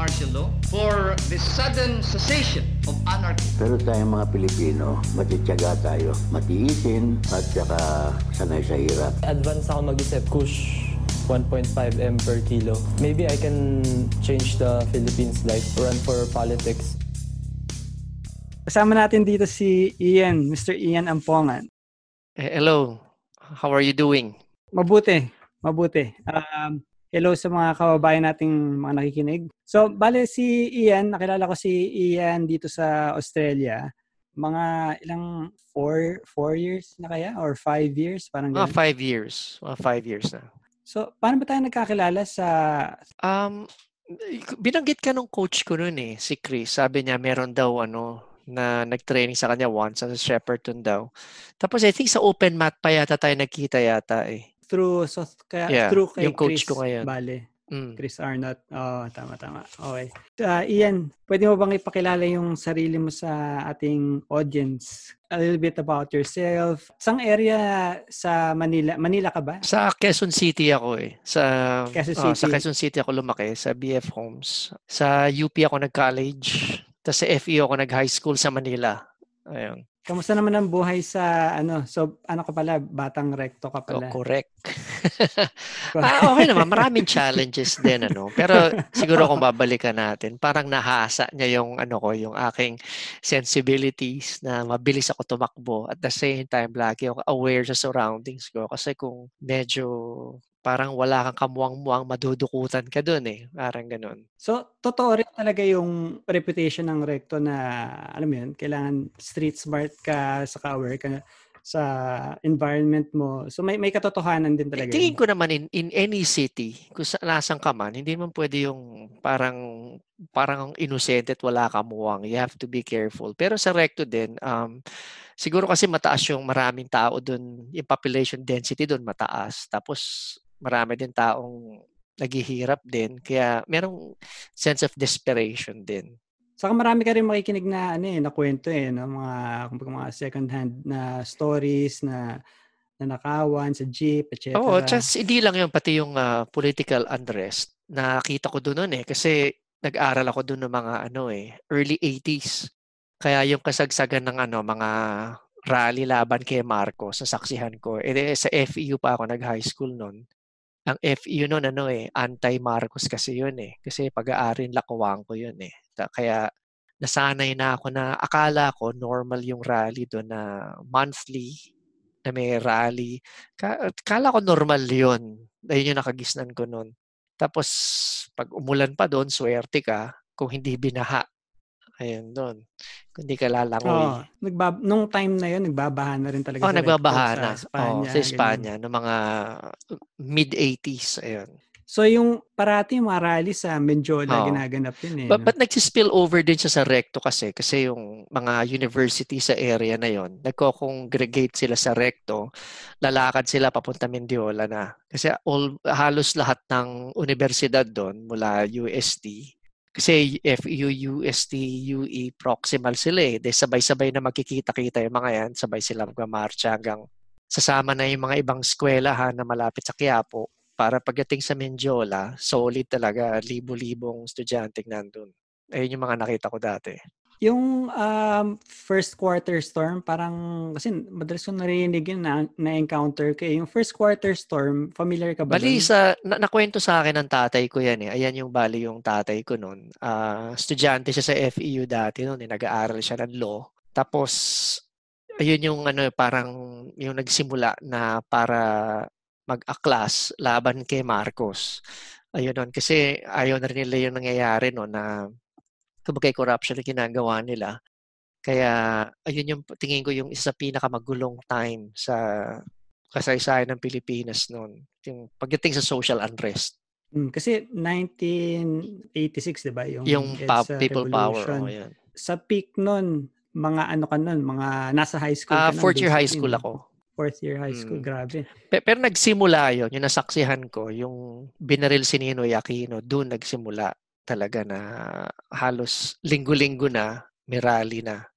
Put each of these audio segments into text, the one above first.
martial law for the sudden cessation of anarchy. Pero tayong mga Pilipino, matityaga tayo, matiisin at saka sanay sa hirap. Advance ako mag-isip, kush 1.5 M per kilo. Maybe I can change the Philippines life, run for politics. Kasama natin dito si Ian, Mr. Ian Ampongan. Eh, Hello, how are you doing? Mabuti, mabuti. Um, hello sa mga kababayan nating mga nakikinig. So, bale si Ian, nakilala ko si Ian dito sa Australia. Mga ilang four, four years na kaya? Or five years? Parang Mga ganun. five years. Mga five years na. So, paano ba tayo nagkakilala sa... Um, binanggit ka nung coach ko noon eh, si Chris. Sabi niya meron daw ano, na nag-training sa kanya once sa Shepperton daw. Tapos I think sa open mat pa yata tayo nagkita yata eh. Through, so, kaya, Yeah, through kay yung coach Chris ko ngayon. Bale. Mm. Chris Arnott. Oo, tama, tama. Okay. Uh, Ian, pwede mo bang ipakilala yung sarili mo sa ating audience? A little bit about yourself. Sang area sa Manila? Manila ka ba? Sa Quezon City ako eh. Sa Quezon oh, sa City. Quezon City ako lumaki sa BF Homes. Sa UP ako nag-college. Tapos sa FE ako nag-high school sa Manila. Ayun. Kamusta naman ang buhay sa ano? So ano ka pala? Batang recto ka Oh, pala. correct. ah, okay naman. Maraming challenges din, ano. Pero siguro kung babalikan natin, parang nahasa niya yung, ano ko, yung aking sensibilities na mabilis ako tumakbo. At the same time, lagi ako aware sa surroundings ko. Kasi kung medyo parang wala kang kamuang-muang, madudukutan ka dun eh. Parang ganun. So totoo rin talaga yung reputation ng recto na alam mo yun, kailangan street smart ka, saka aware ka sa environment mo. So may may katotohanan din talaga. Tingin yun. ko naman in, in any city, kung sa nasang ka man, hindi man pwede yung parang parang inosente at wala ka muwang. You have to be careful. Pero sa recto din, um, siguro kasi mataas yung maraming tao doon, yung population density doon mataas. Tapos marami din taong naghihirap din. Kaya merong sense of desperation din. Saka marami ka rin makikinig na ano eh, na kwento eh, no? mga kumbaga mga second hand na stories na nanakawan sa jeep, etc. Oo, just hindi lang yun, pati yung ah, political unrest. Nakita ko doon noon eh, kasi nag-aral ako doon ng mga ano eh, early 80s. Kaya yung kasagsagan ng ano, mga rally laban kay Marcos, nasaksihan ko. Eh, sa FEU pa ako nag-high school noon. Ang FEU noon ano eh, anti-Marcos kasi yun eh. Kasi pag-aarin lakuwang ko yun eh. Kaya nasanay na ako na akala ko normal yung rally doon na monthly na may rally. Ka- kala ko normal yun. Ayun yung nakagisnan ko noon. Tapos, pag umulan pa doon, swerte ka kung hindi binaha. Ayun doon. Hindi ka lalangoy. Oo. Nagbab- nung time na yun, nagbabaha na rin talaga Oh, sa nagbabaha na. sa Espanya. oh, sa. Espanya, noong mga mid-80s. Ayun. So yung parati yung mga rally sa Menjola, Oo. ginaganap yun eh. But, no? but nagsispill over din siya sa recto kasi. Kasi yung mga university sa area na yon nagko-congregate sila sa recto. Lalakad sila papunta Mendiola na. Kasi all, halos lahat ng universidad doon mula UST. Kasi FEU, UST, UE, proximal sila eh. De, sabay-sabay na magkikita-kita yung mga yan. Sabay sila magmamarcha hanggang sasama na yung mga ibang eskwelahan na malapit sa Quiapo para pagdating sa Mendiola, solid talaga, libo-libong estudyante nandun. Ayun yung mga nakita ko dati. Yung um, first quarter storm, parang, kasi madalas ko narinig yun na, na-encounter ko eh. Yung first quarter storm, familiar ka ba Bali, dun? sa, na, nakwento sa akin ng tatay ko yan eh. Ayan yung bali yung tatay ko noon. Ah, estudyante siya sa FEU dati noon eh. Nag-aaral siya ng law. Tapos, ayun yung ano, parang yung nagsimula na para mag-aklas laban kay Marcos. Ayun nun. Kasi ayaw na rin nila yung nangyayari no na kumbaga corruption na ginagawa nila. Kaya ayun yung tingin ko yung isa sa pinakamagulong time sa kasaysayan ng Pilipinas noon. Yung pagdating sa social unrest. Mm, kasi 1986, di ba? Yung, Yung pa- people power. Oh, yan. Sa peak nun, mga ano ka nun, mga nasa high school Ah, ka nun, fourth year high school ako. Fourth year high school, Mm. grabe. Pe- Pero nagsimula yon yung nasaksihan ko, yung binaril si Ninoy Aquino, doon nagsimula talaga na halos linggo-linggo na, may rally na.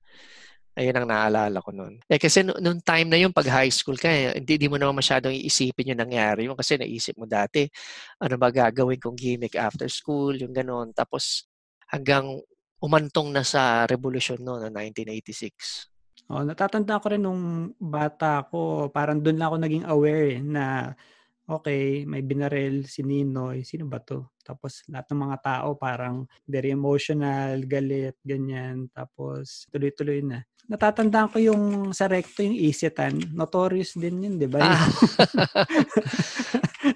Ayun ang naalala ko noon. Eh kasi no- nung time na yun, pag high school ka, eh, hindi, di mo naman masyadong iisipin yung nangyari yun kasi naisip mo dati, ano ba gagawin kong gimmick after school, yung ganon. Tapos hanggang umantong na sa revolusyon no, no 1986. Oh, natatanda ko rin nung bata ko, parang doon lang ako naging aware na okay, may binarel si Ninoy, sino ba to? Tapos lahat ng mga tao parang very emotional, galit, ganyan. Tapos tuloy-tuloy na. Natatandaan ko yung sa recto yung Isitan. Notorious din yun, di ba? Ah.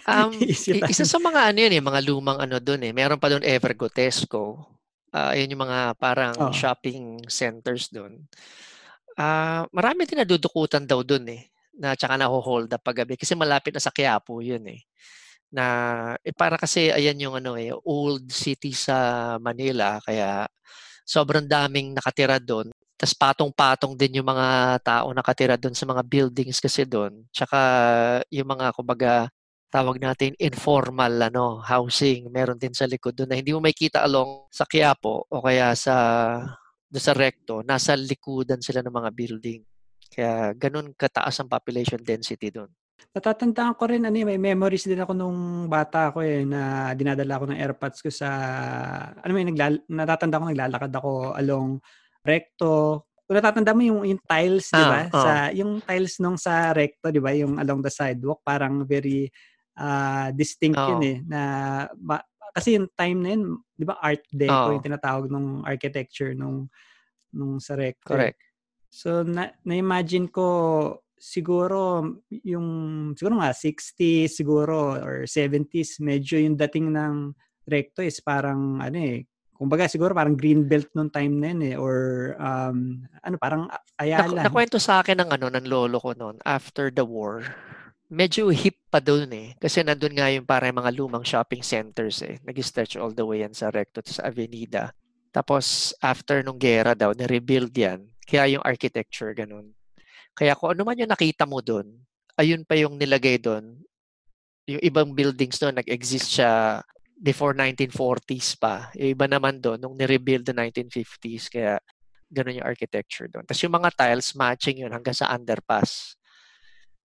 um, Isitan. isa sa mga ano yun eh, mga lumang ano doon eh. Meron pa doon Evergotesco. Uh, yun yung mga parang Oh. shopping centers doon. Ah, marami din nadudukutan daw doon eh na tsaka naho-hold up paggabi kasi malapit na sa Quiapo yun eh. Na eh, para kasi ayan yung ano eh old city sa Manila kaya sobrang daming nakatira doon. Tapos patong-patong din yung mga tao nakatira doon sa mga buildings kasi doon. Tsaka yung mga kumbaga tawag natin informal ano housing meron din sa likod doon na hindi mo makita along sa Quiapo o kaya sa doon sa recto nasa likudan sila ng mga building kaya ganun kataas ang population density doon Natatandaan ko rin, ano, eh, may memories din ako nung bata ako eh, na dinadala ko ng airpods ko sa, ano may naglal, natatanda ko naglalakad ako along recto. Kung natatanda mo yung, yung tiles, di ba? Ah, oo. Sa, yung tiles nung sa recto, di ba? Yung along the sidewalk, parang very ah, distinct yun Oo. eh. Na, ma- kasi yung time na yun, di ba, art deco Oo. yung tinatawag nung architecture nung, nung sa recto. eh. correct So na na-imagine ko siguro yung siguro mga 60s siguro or 70s medyo yung dating ng recto is parang ano eh kumbaga siguro parang green belt nung time na yun eh or um, ano parang Ayala. nakwento sa akin ng ano ng lolo ko noon after the war medyo hip pa doon eh kasi nandun nga yung parang mga lumang shopping centers eh nag-stretch all the way yan sa recto sa avenida tapos after nung gera daw na-rebuild yan kaya yung architecture ganun kaya kung ano man yung nakita mo doon ayun pa yung nilagay doon yung ibang buildings doon nag-exist siya before 1940s pa yung iba naman doon nung ni-rebuild the 1950s kaya ganun yung architecture doon. Tapos yung mga tiles, matching yun hanggang sa underpass.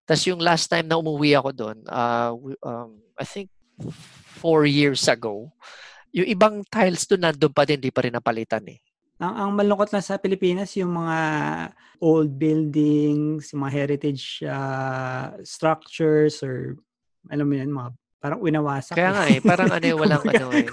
Tapos yung last time na umuwi ako doon, uh, w- um, I think four years ago, yung ibang tiles doon nandun pa din, di pa rin napalitan eh. Ang, ang malungkot lang sa Pilipinas yung mga old buildings, yung mga heritage ah, structures or alam mo yan, mga parang winawasak. Kaya eh. nga eh, parang ano eh, walang ano eh.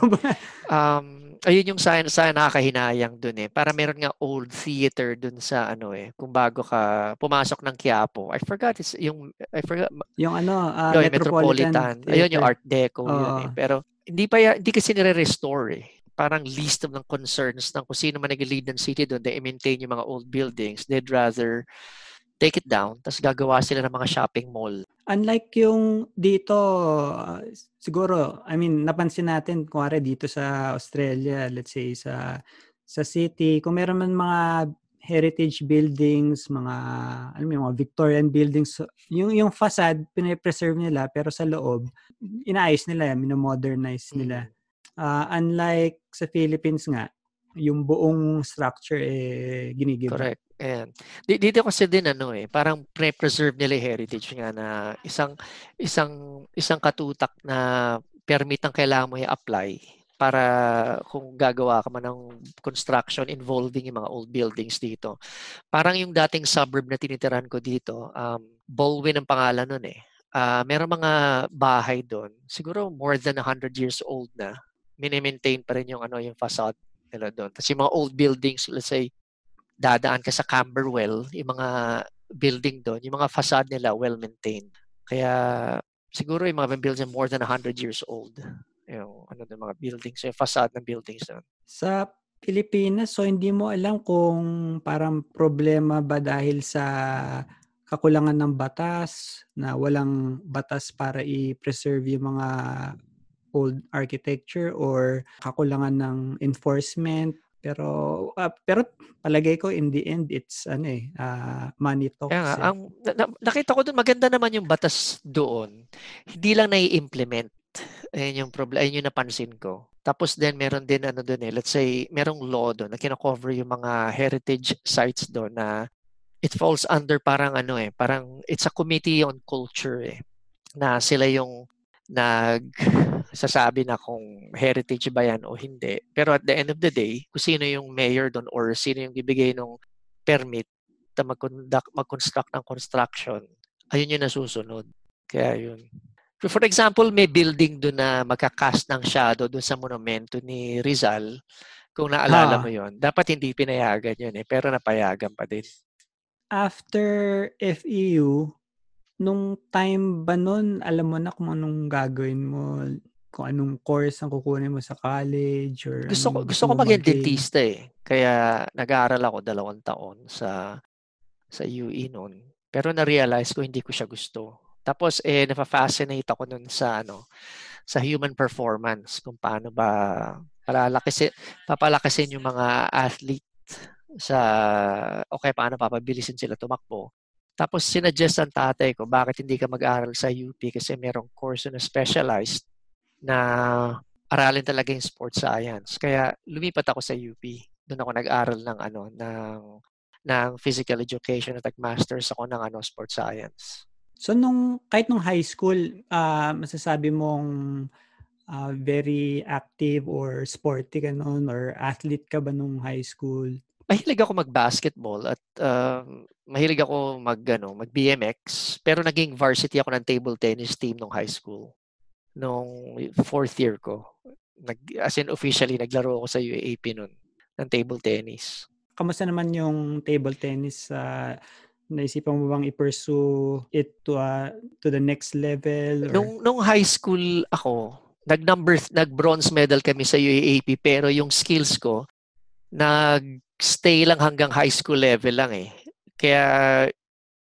Um, ayun yung sa, sa nakakahinayang doon eh. Para meron nga old theater doon sa ano eh, kung bago ka pumasok ng Quiapo. I forgot, it's yung, I forgot, yung ano, ah, Yun, yung Metropolitan. Metropolitan. Ayun yung. Art Deco yun Oo. eh. Pero hindi pa hindi kasi nire-restore eh. Parang list of ng concerns ng kung sino man nag-lead ng city doon, they maintain yung mga old buildings. They'd rather take it down, tapos gagawa sila ng mga shopping mall. Unlike yung dito, siguro, I mean, napansin natin, kuwari dito sa Australia, let's say sa sa city, kung meron man mga heritage buildings, mga ano mo, yung mga Victorian buildings, yung yung facade pine-preserve nila pero sa loob inaayos nila, mino-modernize nila. Ah, unlike sa Philippines nga, yung buong structure eh ginigiba. Correct. Di- dito kasi din ano eh, parang pre-preserve nila heritage nga na isang isang isang katutak na permit ang kailangan mo i-apply para kung gagawa ka man ng construction involving yung mga old buildings dito. Parang yung dating suburb na tinitirahan ko dito, um, Baldwin ang pangalan nun eh. Ah, meron mga bahay doon, siguro more than 100 years old na. Mini-maintain pa rin yung ano yung facade nila doon. Yung mga old buildings, let's say, dadaan ka sa Camberwell, yung mga building doon, yung mga facade nila well-maintained. Kaya siguro yung mga buildings more than 100 years old. Yung ano ng mga buildings, yung facade ng buildings doon. Sa Pilipinas, so hindi mo alam kung parang problema ba dahil sa kakulangan ng batas, na walang batas para i-preserve yung mga old architecture or kakulangan ng enforcement. Pero ah, pero palagay ko in the end it's ano eh ah, money talks. Nga, eh. ang, na- na- nakita ko doon, maganda naman yung batas doon. Hindi lang nai-implement. Ayun yung problem, ayun yung napansin ko. Tapos then meron din ano doon eh, let's say merong law doon na kina-cover yung mga heritage sites doon na it falls under parang ano eh, parang it's a committee on culture eh. Na sila yung nag sasabi na kung heritage ba yan o hindi. Pero at the end of the day, kung sino yung mayor doon or sino yung bibigay ng permit na mag-conduct, mag-construct ng construction, ayun yung nasusunod. Kaya yun. For example, may building doon na magkakast ng shadow doon sa monumento ni Rizal. Kung naalala Ah. mo yon dapat hindi pinayagan yun eh, pero napayagan pa din. After FEU, nung time ba nun, alam mo na kung anong gagawin mo? Kung anong course ang kukunin mo sa college? Or Gusto ko, gusto ko maging dentista eh. Kaya nag-aaral ako dalawang taon sa sa UE noon. Pero na-realize ko hindi ko siya gusto. Tapos eh nafa-fascinate ako nun sa ano sa human performance kung paano ba palalakasin papalakasin yung mga athlete sa okay paano papabilisin sila tumakbo. Tapos sinuggest ng tatay ko bakit hindi ka mag-aral sa UP kasi merong course na specialized na aralin talaga yung sports science. Kaya lumipat ako sa UP. Doon ako nag-aral ng ano ng ng physical education at nag-masters ako ng ano sports science. So nung kahit nung high school, ah, masasabi mong ah, very active or sporty ka noon or athlete ka ba nung high school? Mahilig ako mag-basketball at um, mahilig ako mag ano, mag-BMX pero naging varsity ako ng table tennis team nung high school. Nung fourth year ko. Nag, as in officially naglaro ako sa UAAP nun ng table tennis. Kamusta naman yung table tennis? ah, naisipan mo bang i-pursue it to, ah, to the next level? Or... Nung nung high school ako, nag number nag bronze medal kami sa UAAP pero yung skills ko nag-stay lang hanggang high school level lang eh. Kaya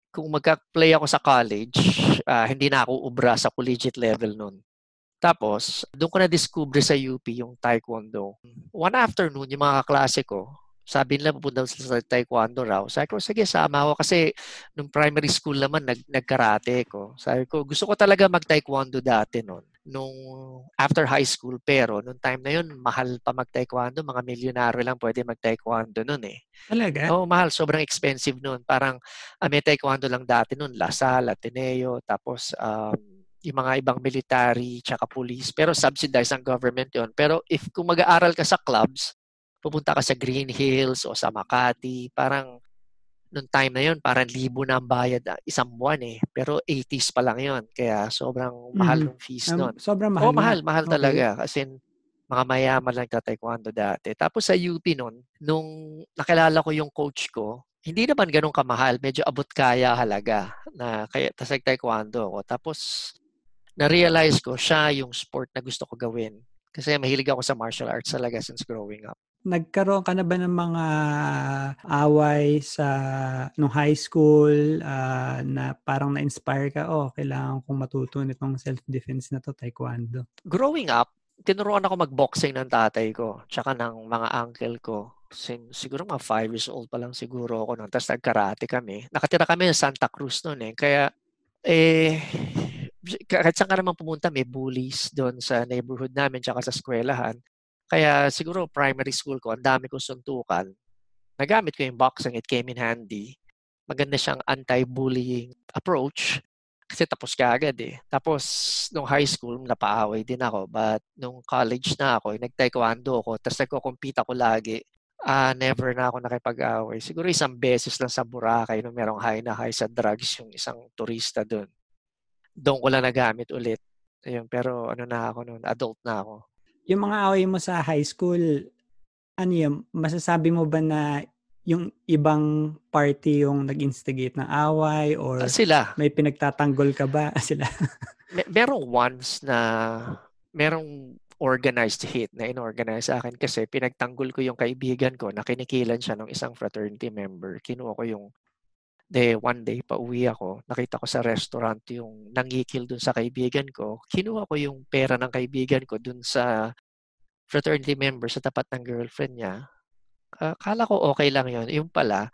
kung magka-play ako sa college, ah, hindi na ako ubra sa collegiate level nun. Tapos, doon ko na-discover sa UP yung Taekwondo. One afternoon, yung mga kaklase ko, sabi nila pupunta sila sa Taekwondo raw. Sabi ko, sige, sama ako. Kasi nung primary school naman, nag, nag-karate ko. Sabi ko, gusto ko talaga mag-Taekwondo dati noon. Nung after high school. Pero nung time na yun, mahal pa mag-Taekwondo. Mga milyonaryo lang pwede mag-Taekwondo noon eh. Talaga? Oo, mahal. Sobrang expensive noon. Parang ah, may taekwondo lang dati noon. Lasal, Ateneo, tapos um, yung mga ibang military, tsaka police. Pero subsidized ang government yon Pero if kung mag-aaral ka sa clubs, pupunta ka sa Green Hills o sa Makati, parang nung time na yon parang libo na ang bayad isang buwan eh. Pero 80s pa lang yon Kaya sobrang mahal Mhm. ng fees Um, sobrang mahal. Oo, mahal, mahal Okay. talaga. Kasi mga mayaman lang taekwondo dati. Tapos sa UP nun, nung nakilala ko yung coach ko, hindi naman ganun kamahal. Medyo abot kaya halaga. Na, kaya, tas taekwondo ako. Tapos, na-realize ko, siya yung sport na gusto ko gawin. Kasi mahilig ako sa martial arts talaga since growing up. Nagkaroon ka na ba ng mga away sa nung high school ah, na parang na-inspire ka, oh, kailangan kong matuto nitong self-defense na to, taekwondo. Growing up, tinuruan ako mag-boxing ng tatay ko, tsaka ng mga uncle ko. Sin, siguro mga 5 years old pa lang siguro ako noon. Tapos nag-karate kami. Nakatira kami sa Santa Cruz noon eh. Kaya, eh, kahit saan ka naman pumunta, may bullies doon sa neighborhood namin tsaka sa eskwelahan. Kaya siguro primary school ko, ang dami kong suntukan. Nagamit ko yung boxing, it came in handy. Maganda siyang anti-bullying approach. Kasi tapos ka agad eh. Tapos, nung high school, napaaway din ako. But, nung college na ako, nag-taekwondo ako, tapos nagko-compete ako lagi. Ah, never na ako nakipag-away. Siguro isang beses lang sa Boracay nung merong high na high sa drugs yung isang turista doon. Doon ko lang nagamit ulit. Ayun, pero ano na ako noon, adult na ako. Yung mga away mo sa high school, ano yun, masasabi mo ba na yung ibang party yung nag-instigate ng away or Ah, sila, may pinagtatanggol ka ba sila? May, merong once na merong organized hit na inorganize sa akin kasi pinagtanggol ko yung kaibigan ko na kinikilan siya ng isang fraternity member. Kinuha ko yung de one day pa uwi ako, nakita ko sa restaurant yung nangikil dun sa kaibigan ko. Kinuha ko yung pera ng kaibigan ko dun sa fraternity member sa tapat ng girlfriend niya. Ah, Kala ko okay lang yon Yung pala,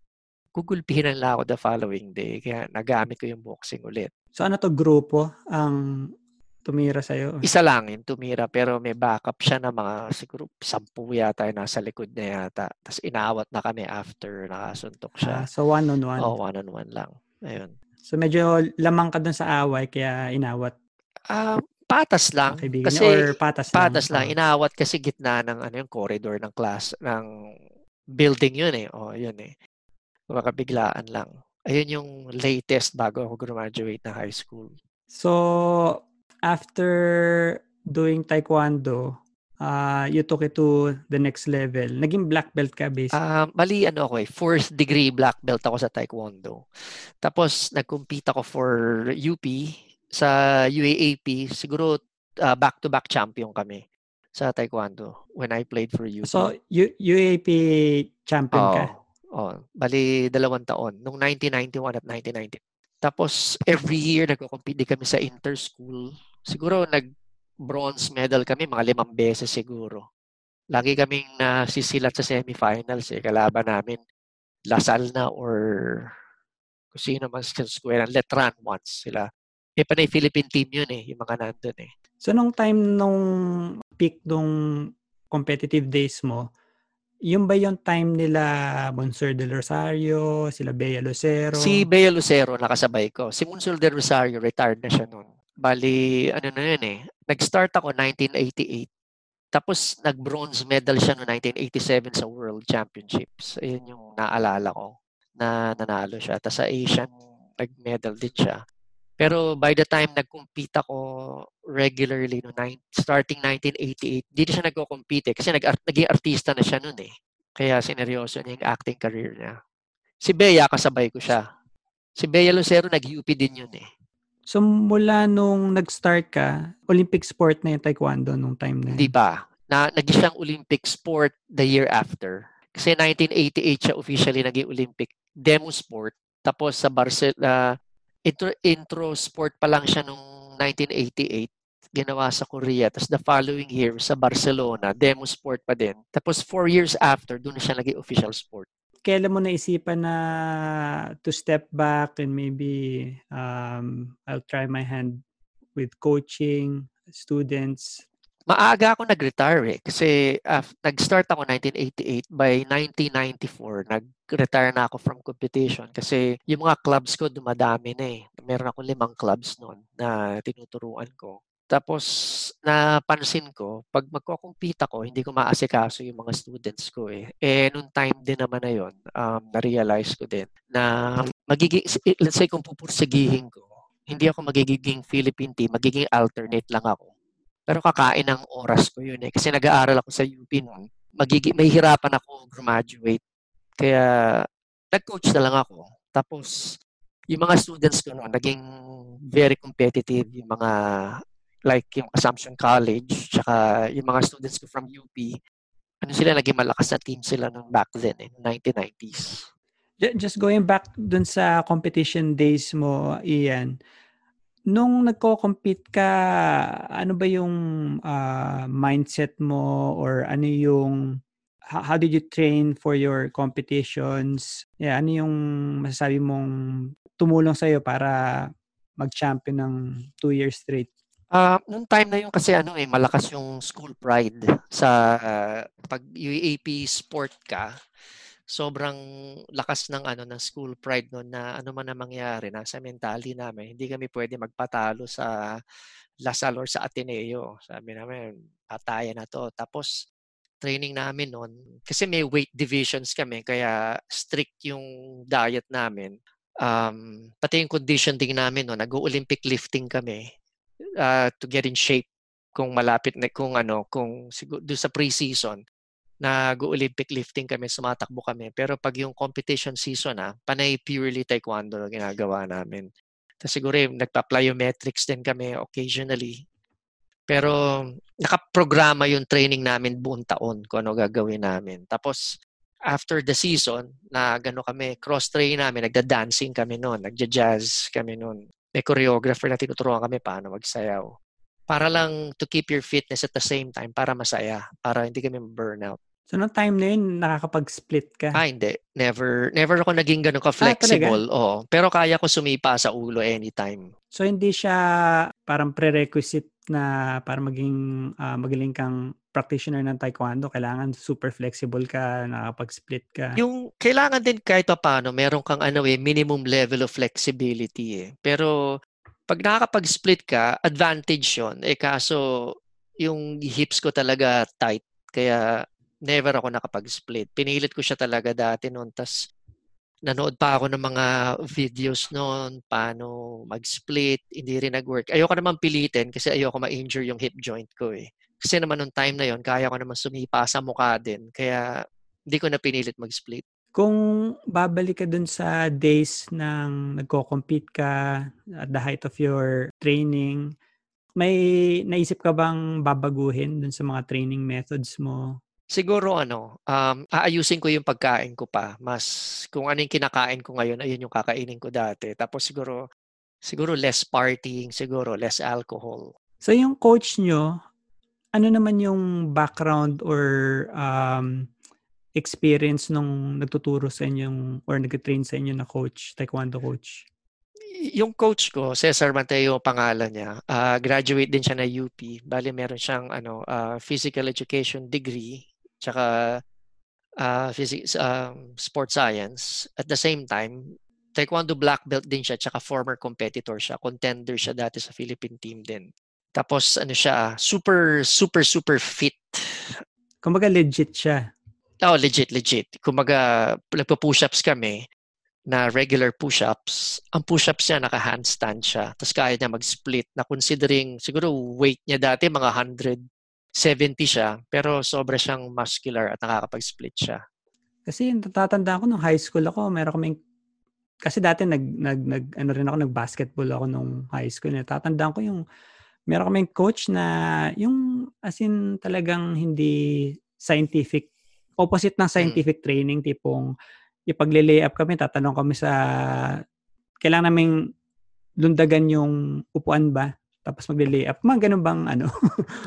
gugulpihin lang ako the following day. Kaya nagamit ko yung boxing ulit. So ano to grupo ang tumira sa'yo? Isa lang yung tumira pero may backup siya na mga siguro sampu yata yung nasa likod na yata. Tapos inawat na kami after nakasuntok siya. Ah, so one-on-one. oh, one on one lang. Ayun. So medyo lamang ka dun sa away kaya inawat. Ah, Patas lang. Kaibigan Kasi niya or patas, patas lang? lang. Inaawat kasi gitna ng ano yung corridor ng class, ng building yun eh. O, yun eh. Baka biglaan lang. Ayun yung latest bago ako graduate na high school. So, after doing taekwondo, uh, you took it to the next level. Naging black belt ka basically. Ah, mali ano ako eh, fourth degree black belt ako sa taekwondo. Tapos nag-compete ako for UP sa UAAP. Siguro ah, back-to-back champion kami sa taekwondo when I played for UP. so, U- UAP champion ka. Oh, bali dalawang taon, nung 1991 at 1990. Tapos every year nagko-compete kami sa inter-school. Siguro nag bronze medal kami mga limang beses siguro. Lagi kaming nasisilat sa semifinals eh. Kalaban namin Lasal na or kung sino man sa square. Letran once sila. Eh, panay Philippine team yun eh, yung mga nandun eh. So, nung time nung peak nung competitive days mo, yun ba yung time nila Monsieur de Rosario, sila Bea Lucero? Si Bea Lucero nakasabay ko. Si Monsul de Rosario, retired na siya noon. Bali, ano na yun eh. Nag-start ako 1988. Tapos nag-bronze medal siya no 1987 sa World Championships. Ayun yung naalala ko na nanalo siya. Tapos sa Asian, nag-medal din siya. Pero by the time nag-compete ako regularly no nine, starting 1988, hindi siya nagko-compete eh, kasi nag naging artista na siya noon eh. Kaya sineryoso niya yung acting career niya. Si Bea kasabay ko siya. Si Bea Lucero nag-UP din yun eh. So, mula nung nag-start ka, Olympic sport na yung taekwondo nung time na yun? Hindi pa. Na, naging siyang Olympic sport the year after. Kasi 1988 siya officially naging Olympic demo sport. Tapos sa Barcelona, intro, intro sport pa lang siya nung 1988 ginawa sa Korea. Tapos the following year sa Barcelona, demo sport pa din. Tapos four years after, doon siya naging official sport. Kailan mo naisipan na to step back and maybe um, I'll try my hand with coaching students? Maaga ako nag-retire eh. Kasi uh, nag-start ako 1988. By 1994, nag-retire na ako from competition. Kasi yung mga clubs ko dumadami na eh. Meron ako limang clubs noon na tinuturuan ko. Tapos napansin ko, pag magko-compete ako, hindi ko maasikaso yung mga students ko eh. Eh, nung time din naman na yon, um, na-realize ko din na magiging, let's say kung pupursigihin ko, hindi ako magiging Philippine team, magiging alternate lang ako. Pero kakain ng oras ko yun eh. Kasi nag-aaral ako sa UP noon. Magiging, may hirapan ako graduate. Kaya nag-coach na lang ako. Tapos, yung mga students ko noon, naging very competitive. Yung mga like yung Assumption College, tsaka yung mga students ko from UP, ano sila, naging malakas na team sila nung back then, eh, 1990s. Just going back dun sa competition days mo, Ian, nung nagko-compete ka, ano ba yung uh, mindset mo or ano yung how did you train for your competitions? Yeah, ano yung masasabi mong tumulong sa'yo para mag-champion ng two years straight? Uh, nung time na yun kasi ano eh, malakas yung school pride sa uh, pag UAP sport ka, sobrang lakas ng ano ng school pride noon na ano man ang mangyari nasa mentally namin. Hindi kami pwede magpatalo sa Lasal or sa Ateneo. Sabi namin, patayan na to. Tapos training namin noon kasi may weight divisions kami kaya strict yung diet namin. Um, pati yung conditioning namin no, nag-Olympic lifting kami uh, to get in shape kung malapit na kung ano kung siguro do sa pre-season nag-Olympic lifting kami, sumatakbo kami. Pero pag yung competition season na, ah, panay purely taekwondo na ginagawa namin. Tapos siguro yung nagpa-plyometrics din kami occasionally. Pero nakaprograma yung training namin buong taon kung ano gagawin namin. Tapos after the season, na gano kami, cross-train namin, nagda-dancing kami noon, nagja-jazz kami noon may choreographer na tinuturuan kami paano magsayaw. Para lang to keep your fitness at the same time, para masaya, para hindi kami burnout. So, noong time na yun, nakakapag-split ka? Ah, hindi. Never, never ako naging ganun ka-flexible. Ah, Oo. Pero kaya ko sumipa sa ulo anytime. So, hindi siya parang prerequisite na para maging uh, magaling kang practitioner ng taekwondo, kailangan super flexible ka, nakapag-split ka. Yung kailangan din kahit pa paano, meron kang ano eh, minimum level of flexibility eh. Pero Pag nakakapag-split ka, advantage yon Eh kaso, yung hips ko talaga tight. Kaya never ako nakapag-split. Pinilit ko siya talaga dati noon. Tapos nanood pa ako ng mga videos noon, paano mag-split, hindi rin nag-work. Ayoko naman pilitin kasi ayoko ma-injure yung hip joint ko eh. Kasi naman nung time na yon kaya ko naman sumipa sa mukha din. Kaya hindi ko na pinilit mag-split. Kung babalik ka dun sa days ng nagko-compete ka at the height of your training, may naisip ka bang babaguhin dun sa mga training methods mo? Siguro ano, um, aayusin ko yung pagkain ko pa. Mas kung ano yung kinakain ko ngayon, ayun yung kakainin ko dati. Tapos siguro, siguro less partying, siguro less alcohol. So yung coach nyo, ano naman yung background or um, experience nung nagtuturo sa inyong or nag-train sa inyo na coach, taekwondo coach? Yung coach ko, Cesar Mateo pangalan niya. Uh, graduate din siya na UP. Bali meron siyang ano uh, physical education degree tsaka uh, physics, um, sports science. At the same time, taekwondo black belt din siya tsaka former competitor siya. Contender siya dati sa Philippine team din. Tapos ano siya, super super super fit. Kumbaga legit siya. Oh, legit, legit. Kumbaga, nagpo-push-ups kami na regular push-ups. Ang push-ups niya, naka-handstand siya. Tapos kaya niya mag-split na considering, siguro weight niya dati mga 100 70 siya, pero sobra siyang muscular at nakakapag-split siya. Kasi natatandaan ko nung high school ako, meron kaming kasi dati nag nag nag ano rin ako nag-basketball ako nung high school. Natatandaan ko yung meron kaming coach na yung as in talagang hindi scientific opposite ng scientific mm. training tipong ipagle-lay up kami tatanong kami sa kailangan naming lundagan yung upuan ba tapos magle-lay up. Mga ganun bang ano?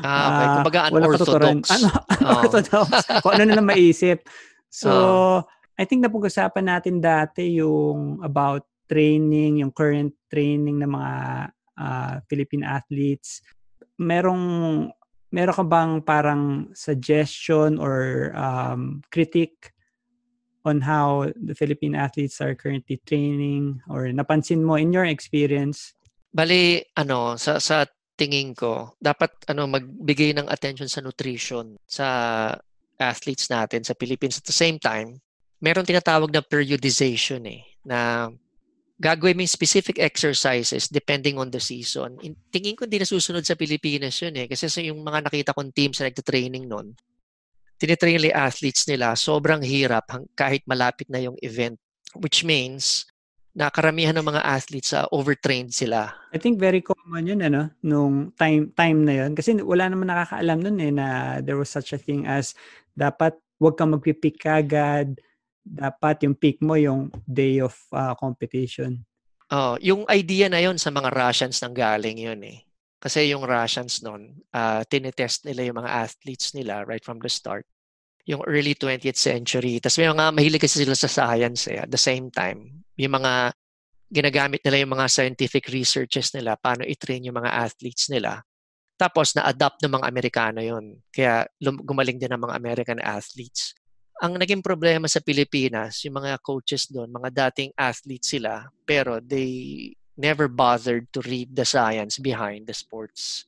Ah, okay. Uh, Kumbaga unorthodox. Ano, unorthodox. Oh. Kung ano na lang maisip. So, oh. I think napag-usapan natin dati yung about training, yung current training ng mga uh, Philippine athletes. Merong meron ka bang parang suggestion or um, critique on how the Philippine athletes are currently training or napansin mo in your experience Bali, ano, sa, sa tingin ko, dapat ano magbigay ng attention sa nutrition sa athletes natin sa Philippines. At the same time, meron tinatawag na periodization eh, na gagawin mo specific exercises depending on the season. Tingin ko hindi nasusunod sa Pilipinas yun eh. Kasi sa yung mga nakita kong teams na nagtitraining nun, tinitrain nila athletes nila, sobrang hirap kahit malapit na yung event. Which means, na karamihan ng mga athletes uh, overtrained sila. I think very common yun ano nung time time na yun kasi wala naman nakakaalam nun eh na there was such a thing as dapat wag kang magpi-peak agad dapat yung peak mo yung day of uh, competition. Oh, yung idea na yon sa mga Russians nang galing yun eh. Kasi yung Russians noon, uh, tinetest nila yung mga athletes nila right from the start. Yung early 20th century. Tapos may mga mahilig kasi sila sa science eh, at the same time yung mga ginagamit nila yung mga scientific researches nila, paano i-train yung mga athletes nila. Tapos na-adapt ng mga Amerikano yon Kaya gumaling din ng mga American athletes. Ang naging problema sa Pilipinas, yung mga coaches doon, mga dating athletes sila, pero they never bothered to read the science behind the sports.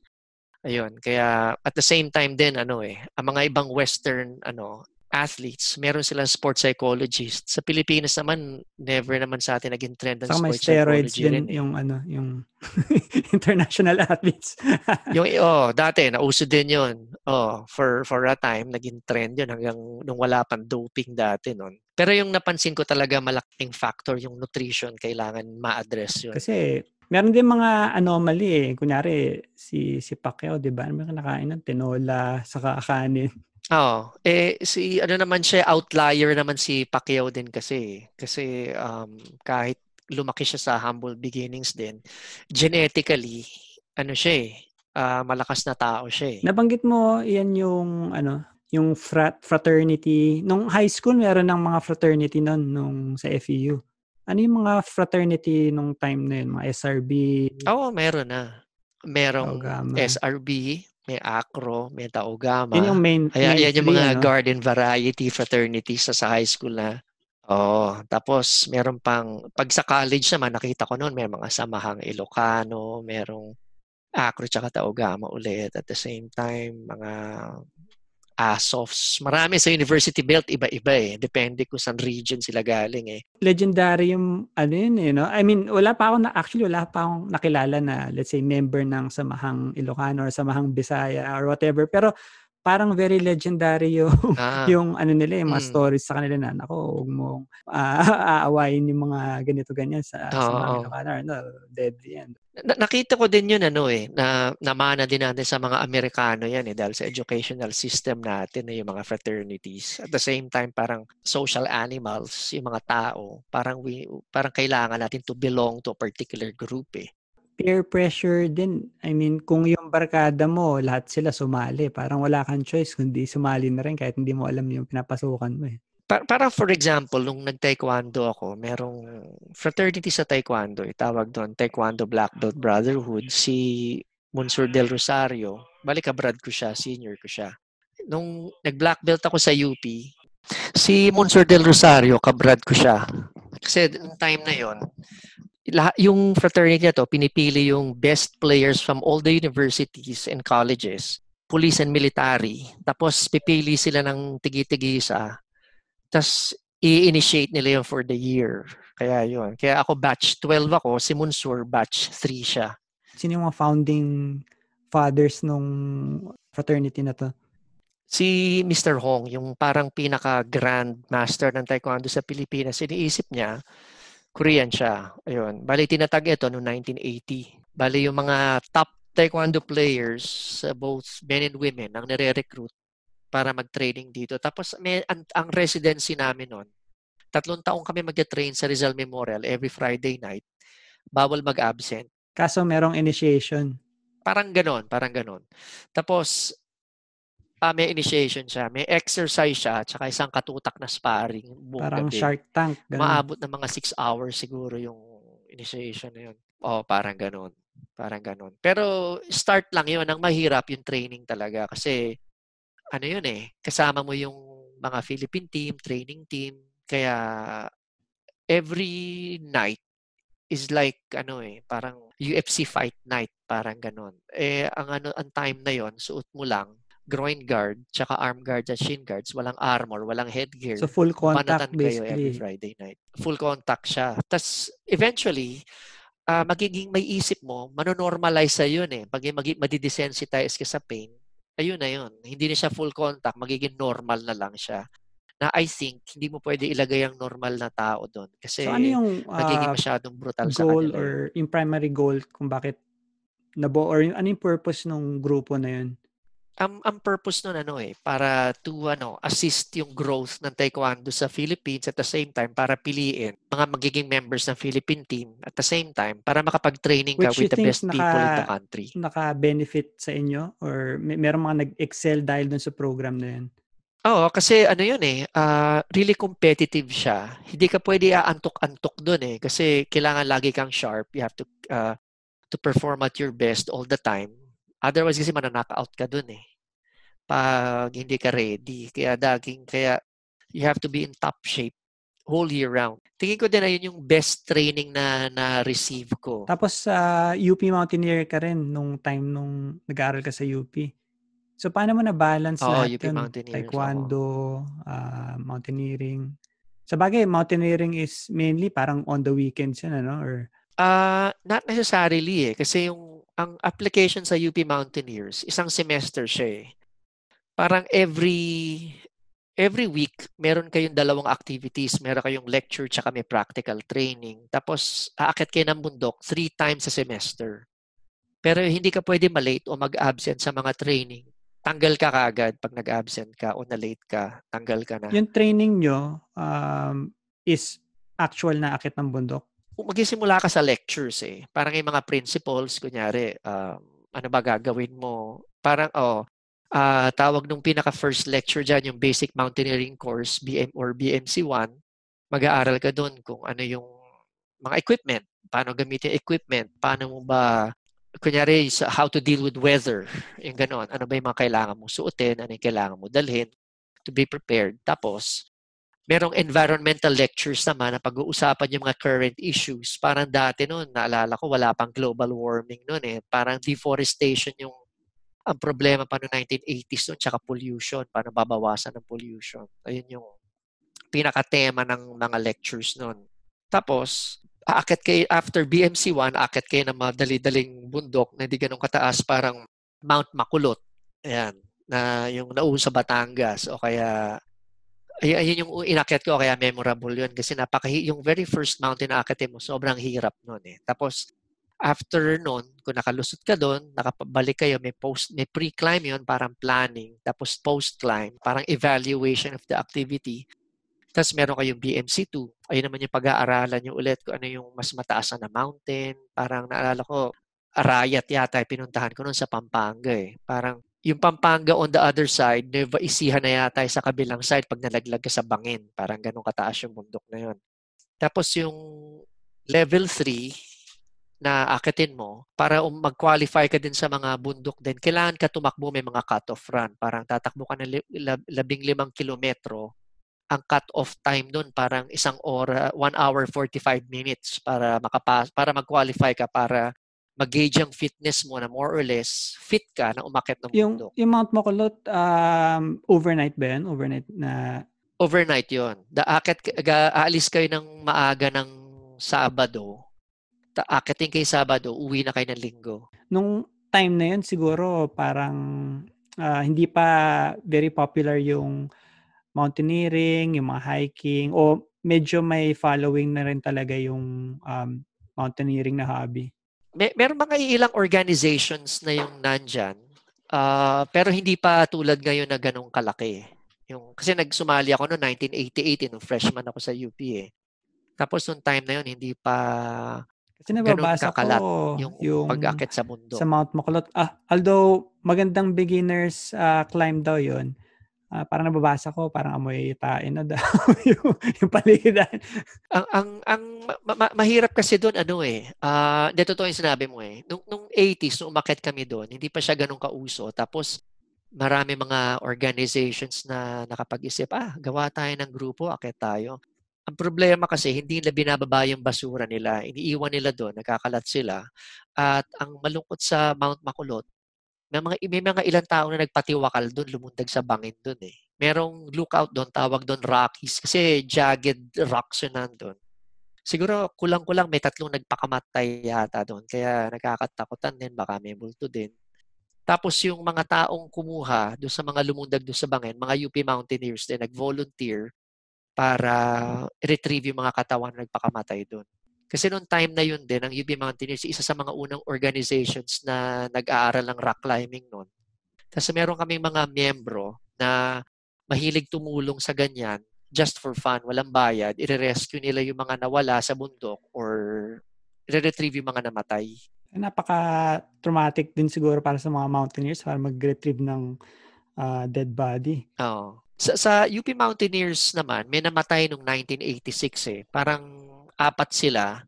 Ayun, kaya at the same time din ano eh, ang mga ibang western ano athletes, meron silang sports psychologist. Sa Pilipinas naman, never naman sa atin naging trend ng Saka sports steroids psychology din rin. Eh. yung ano, yung international athletes. yung oh, dati nauso din 'yon. Oh, for for a time naging trend 'yon hanggang nung wala pang doping dati noon. Pero yung napansin ko talaga malaking factor yung nutrition kailangan ma-address 'yon. Kasi meron din mga anomaly eh. Kunyari si si Pacquiao, 'di ba? Ano nakain ng tinola sa kanin. Oo. Eh, si ano naman siya, outlier naman si Pacquiao din kasi. Kasi um, kahit lumaki siya sa humble beginnings din, genetically, ano siya eh, uh, malakas na tao siya eh. Nabanggit mo, yan yung, ano, yung frat, fraternity. Nung high school, meron ng mga fraternity nun, nung sa FEU. Ano yung mga fraternity nung time na yun? Mga SRB? Oo, meron na. Merong SRB, may acro, may taogama. Yun yung main, Kaya main yan yung mga no? garden variety fraternities sa, sa high school na Oo. Tapos meron pang, pag sa college naman, nakita ko noon may mga samahang Ilocano, merong Acro tsaka Taogama ulit. At the same time, mga ASOFs. Marami sa University Belt, iba-iba eh. Depende kung saan region sila galing eh. Legendary yung ano yun eh, no? I mean, wala pa ako na, actually wala pa akong nakilala na, let's say, member ng Samahang Ilocano or Samahang Bisaya or whatever. Pero parang very legendary yung Ah, yung ano nila, yung mga Mm. stories sa kanila na, nako, huwag mong ah, aawayin yung mga ganito ganyan sa, sa mga Oo. Ilocano. No, deadly yan. na- nakita ko din yun ano eh, na namana din natin sa mga Amerikano yan eh, dahil sa educational system natin eh, yung mga fraternities. At the same time, parang social animals, yung mga tao, parang, we, parang kailangan natin to belong to a particular group eh. Peer pressure din. I mean, kung yung barkada mo, lahat sila sumali. Parang wala kang choice kundi sumali na rin kahit hindi mo alam yung pinapasukan mo eh. Pa- para for example, nung nag-taekwondo ako, merong fraternity sa taekwondo, itawag doon, Taekwondo Black Belt Brotherhood, si Monsur Del Rosario, balik kabrad ko siya, senior ko siya. Nung nag-black belt ako sa UP, si Monsur Del Rosario, kabrad ko siya. Kasi time na yon yung fraternity na to, pinipili yung best players from all the universities and colleges, police and military. Tapos pipili sila ng tigi-tigisa tapos, i-initiate nila yun for the year. Kaya yun. Kaya ako batch 12 ako, si Munsur batch 3 siya. Sino yung mga founding fathers nung fraternity na to? Si Mr. Hong, yung parang pinaka-grand master ng taekwondo sa Pilipinas, iniisip niya, Korean siya. Ayun. Bali, tinatag ito noong 1980. Bali, yung mga top taekwondo players both men and women ang nire-recruit para mag-training dito. Tapos, may, ang, ang residency namin noon, tatlong taong kami mag-train sa Rizal Memorial every Friday night. Bawal mag-absent. Kaso merong initiation. Parang ganon, parang ganon. Tapos, ah, may initiation siya, may exercise siya, tsaka isang katutak na sparring buong Parang gabi. Shark Tank. Ganun. Maabot ng mga 6 hours siguro yung initiation na yun. Oh, parang ganon. Parang ganon. Pero start lang yun. Ang mahirap yung training talaga kasi ano yun eh, kasama mo yung mga Philippine team, training team. Kaya every night is like ano eh, parang UFC fight night, parang ganon. Eh ang ano ang time na yon, suot mo lang groin guard, tsaka arm guard at shin guards, walang armor, walang headgear. So full contact Banatan kayo every basically. Friday night. Full contact siya. Tapos eventually, ah, magiging may isip mo, manonormalize sa yun eh. Pag magi, madidesensitize ka sa pain, ayun na yun. Hindi na siya full contact, magiging normal na lang siya. Na I think, hindi mo pwede ilagay ang normal na tao doon. Kasi So ano yung magiging ah, masyadong brutal sa goal kanila. or yun. yung primary goal kung bakit nabuo or yung, ano yung purpose ng grupo na yun? Ang ang purpose nun ano eh para to ano assist yung growth ng taekwondo sa Philippines at the same time para piliin mga magiging members ng Philippine team at the same time para makapag-training ka Which with the best people in the naka- country. Naka-benefit sa inyo or may, meron mga nag-excel dahil dun sa program na yun? Oo, kasi ano yun eh, ah, really competitive siya. Hindi ka pwede aantok-antok doon eh kasi kailangan lagi kang sharp. You have to ah, to perform at your best all the time. Otherwise kasi mananakaut ka doon eh. Pag hindi ka ready. Kaya daging, kaya you have to be in top shape whole year round. Tingin ko din na yun yung best training na na-receive ko. Tapos sa UP Mountaineer ka rin nung time nung nag-aaral ka sa UP. So paano mo na-balance Oo, lahat UP yun? Taekwondo, ah, mountaineering. Sa bagay, mountaineering is mainly parang on the weekends yun, ano? Or Ah, not necessarily eh. Kasi yung ang application sa UP Mountaineers, isang semester siya eh. Parang every every week, meron kayong dalawang activities. Meron kayong lecture tsaka may practical training. Tapos, aakit kayo ng bundok three times sa semester. Pero hindi ka pwede malate o mag-absent sa mga training. Tanggal ka kaagad pag nag-absent ka o na-late ka. Tanggal ka na. yung training nyo um, is actual na akit ng bundok. magsisimula ka sa lectures eh. Parang yung mga principles, kunyari, um, ano ba gagawin mo? Parang, oh, ah, tawag nung pinaka first lecture dyan, yung basic mountaineering course, BM or BMC1, mag-aaral ka doon kung ano yung mga equipment, paano gamitin equipment, paano mo ba, kunyari, how to deal with weather, yung ganon, ano ba yung mga kailangan mo suotin, ano yung kailangan mo dalhin, to be prepared. Tapos, merong environmental lectures naman na pag-uusapan yung mga current issues. Parang dati noon, naalala ko, wala pang global warming noon eh. Parang deforestation yung ang problema pa noong 1980s noon, tsaka pollution, paano babawasan ng pollution. Ayun yung pinaka-tema ng mga lectures noon. Tapos, aakit kayo, after BMC 1, aakit kayo ng mga dali-daling bundok na hindi ganun kataas, parang Mount Makulot. Ayan, na yung nauun sa Batangas o kaya ay, ayun yung inakyat ko kaya memorable yun kasi napaka yung very first mountain na akitin mo sobrang hirap noon eh. Tapos after noon, kung nakalusot ka doon, nakabalik kayo, may post may pre-climb yun, parang planning, tapos post-climb, parang evaluation of the activity. Tapos meron kayong BMC2. Ayun naman yung pag-aaralan nyo ulit kung ano yung mas mataas na mountain. Parang naalala ko, Arayat yata pinuntahan ko noon sa Pampanga eh. Parang yung Pampanga on the other side, Nueva Ecija na yata sa kabilang side pag nalaglag ka sa bangin. Parang ganun kataas yung bundok na yun. Tapos yung level 3 na akitin mo, para um, mag-qualify ka din sa mga bundok din, kailangan ka tumakbo may mga cut-off run. Parang tatakbo ka ng labing limang kilometro. Ang cut-off time nun parang isang ora, 1 hour 45 minutes para makapas para mag-qualify ka para mag-gauge ang fitness mo na more or less fit ka na umakit ng yung, bundok. Yung Mount Makulot, um, overnight ba yan? Overnight na... Overnight yon. Daakit, aalis kayo ng maaga ng Sabado. Aakitin kayo Sabado, uwi na kayo ng Linggo. Nung time na yun, siguro parang uh, hindi pa very popular yung mountaineering, yung mga hiking, o medyo may following na rin talaga yung um, mountaineering na hobby may, meron mga ilang organizations na yung nandyan, uh, pero hindi pa tulad ngayon na ganong kalaki. Yung, kasi nagsumali ako noong 1988, nung freshman ako sa UP eh. Tapos nung time na yun, hindi pa kasi nababasa kakalat ko yung, yung pag-akit sa mundo. Sa Mount Makulot. Ah, although magandang beginners uh, climb daw yun, uh, parang nababasa ko, parang amoy tain na daw yung, yung paligidan. ang, ang, ang ma- ma- mahirap kasi doon ano eh. Uh, hindi totoo yung sinabi mo eh. Nung, nung 80s, nung umakit kami doon, hindi pa siya ganun kauso. Tapos marami mga organizations na nakapag-isip, ah, gawa tayo ng grupo, akit tayo. Ang problema kasi, hindi nila binababa yung basura nila. Iniiwan nila doon, nagkakalat sila. At ang malungkot sa Mount Makulot, may mga, may mga ilang tao na nagpatiwakal doon, lumundag sa bangin doon eh. Merong lookout doon, tawag doon Rockies, kasi jagged rocks yun nandun. Siguro kulang-kulang may tatlong nagpakamatay yata doon. Kaya nakakatakutan din, baka may multo din. Tapos yung mga taong kumuha doon sa mga lumundag doon sa bangin, mga UP Mountaineers din, nag-volunteer para retrieve yung mga katawan na nagpakamatay doon. Kasi noong time na yun din, ang UP Mountaineers, isa sa mga unang organizations na nag-aaral ng rock climbing noon. Tapos meron kaming mga miyembro na mahilig tumulong sa ganyan just for fun, walang bayad, i-rescue nila yung mga nawala sa bundok or i-retrieve yung mga namatay. Napaka-traumatic din siguro para sa mga mountaineers para mag-retrieve ng uh, dead body. Oo. Sa, sa UP Mountaineers naman, may namatay noong 1986 eh. Parang apat sila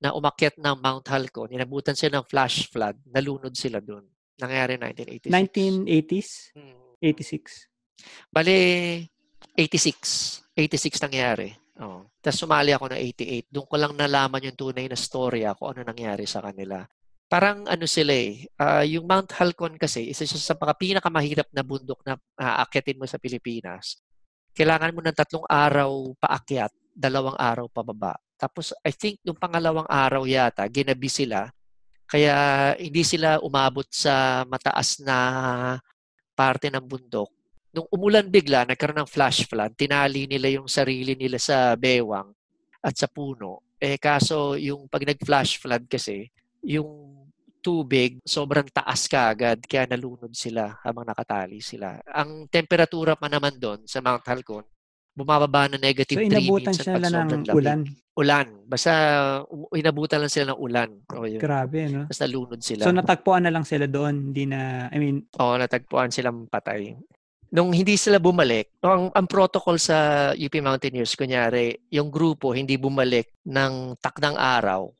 na umakyat ng Mount Halcon. Inabutan sila ng flash flood. Nalunod sila doon. Nangyari 1986. 1980s? Hmm. 86. Bale, 86. 86 nangyari. Oh. Tapos sumali ako ng 88. Doon ko lang nalaman yung tunay na storya kung ano nangyari sa kanila. Parang ano sila eh, uh, yung Mount Halcon kasi, isa siya sa mga pinakamahirap na bundok na aakyatin mo sa Pilipinas. Kailangan mo ng tatlong araw paakyat, dalawang araw pababa. Tapos I think yung pangalawang araw yata, ginabi sila. Kaya hindi sila umabot sa mataas na parte ng bundok nung umulan bigla, nagkaroon ng flash flood, tinali nila yung sarili nila sa bewang at sa puno. Eh kaso yung pag nag-flash flood kasi, yung tubig sobrang taas ka agad kaya nalunod sila habang nakatali sila. Ang temperatura pa naman doon sa Mount Halcon, bumababa na negative so, 3 inabutan sila ng lamig. ulan? Ulan. Basta inabutan lang sila ng ulan. O, yun. Grabe, no? Basta nalunod sila. So natagpuan na lang sila doon, hindi na, I mean... Oo, natagpuan silang patay nung hindi sila bumalik, ang, ang protocol sa UP Mountaineers, kunyari, yung grupo hindi bumalik ng takdang araw,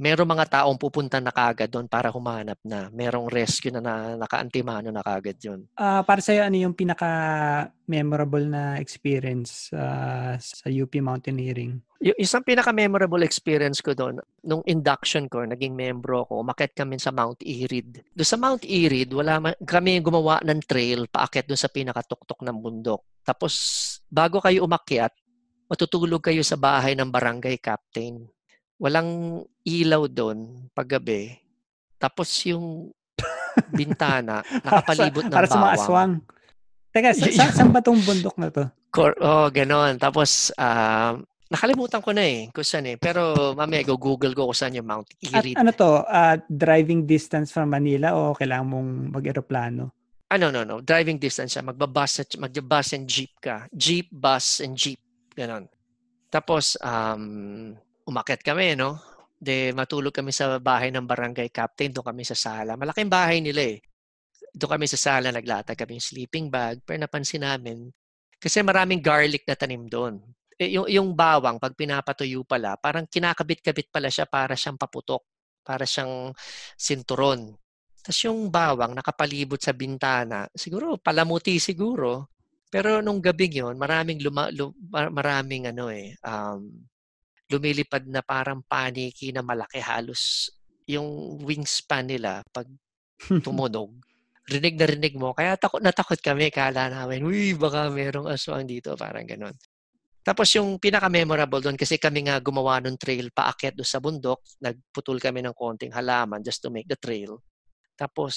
Merong mga taong pupunta na kagad doon para humanap na. Merong rescue na, na naka-antimano na kagad yun. Ah, para sa'yo, ano yung pinaka-memorable na experience ah, sa UP Mountaineering? Yung isang pinaka-memorable experience ko doon, nung induction ko, naging membro ako, umakyat kami sa Mount Irid. Doon sa Mount Irid, wala man, kami gumawa ng trail paakyat doon sa pinakatuktok ng bundok. Tapos, bago kayo umakyat, matutulog kayo sa bahay ng barangay captain. Walang ilaw doon paggabi. Tapos yung bintana, nakapalibot ng para bawang. aswang. Teka, sa, sa, saan ba tong bundok na to? Cor- oh, ganon. Tapos, ah, nakalimutan ko na eh kung saan eh. Pero mamaya go-google ko kung saan yung Mount At Irid. ano to, ah, driving distance from Manila o kailangan mong mag-aeroplano? ano no no driving distance siya magbabus at magbabus and jeep ka jeep bus and jeep ganon tapos um umakyat kami no? De matulog kami sa bahay ng barangay captain doon kami sa sala. Malaking bahay nila eh. Doon kami sa sala naglatag kami yung sleeping bag. Pero napansin namin kasi maraming garlic na tanim doon. Eh, yung, yung bawang pag pinapatuyo pala parang kinakabit-kabit pala siya para siyang paputok para siyang sinturon. Tapos yung bawang nakapalibot sa bintana, siguro palamuti siguro. Pero nung gabing yon, maraming luma, lu- mar- maraming ano eh, um, lumilipad na parang paniki na malaki halos yung wingspan nila pag tumunog. rinig na rinig mo. Kaya takot na takot kami. Kala namin, uy, baka merong aswang dito. Parang ganun. Tapos yung pinaka-memorable doon, kasi kami nga gumawa ng trail paakyat doon sa bundok, nagputol kami ng konting halaman just to make the trail. Tapos,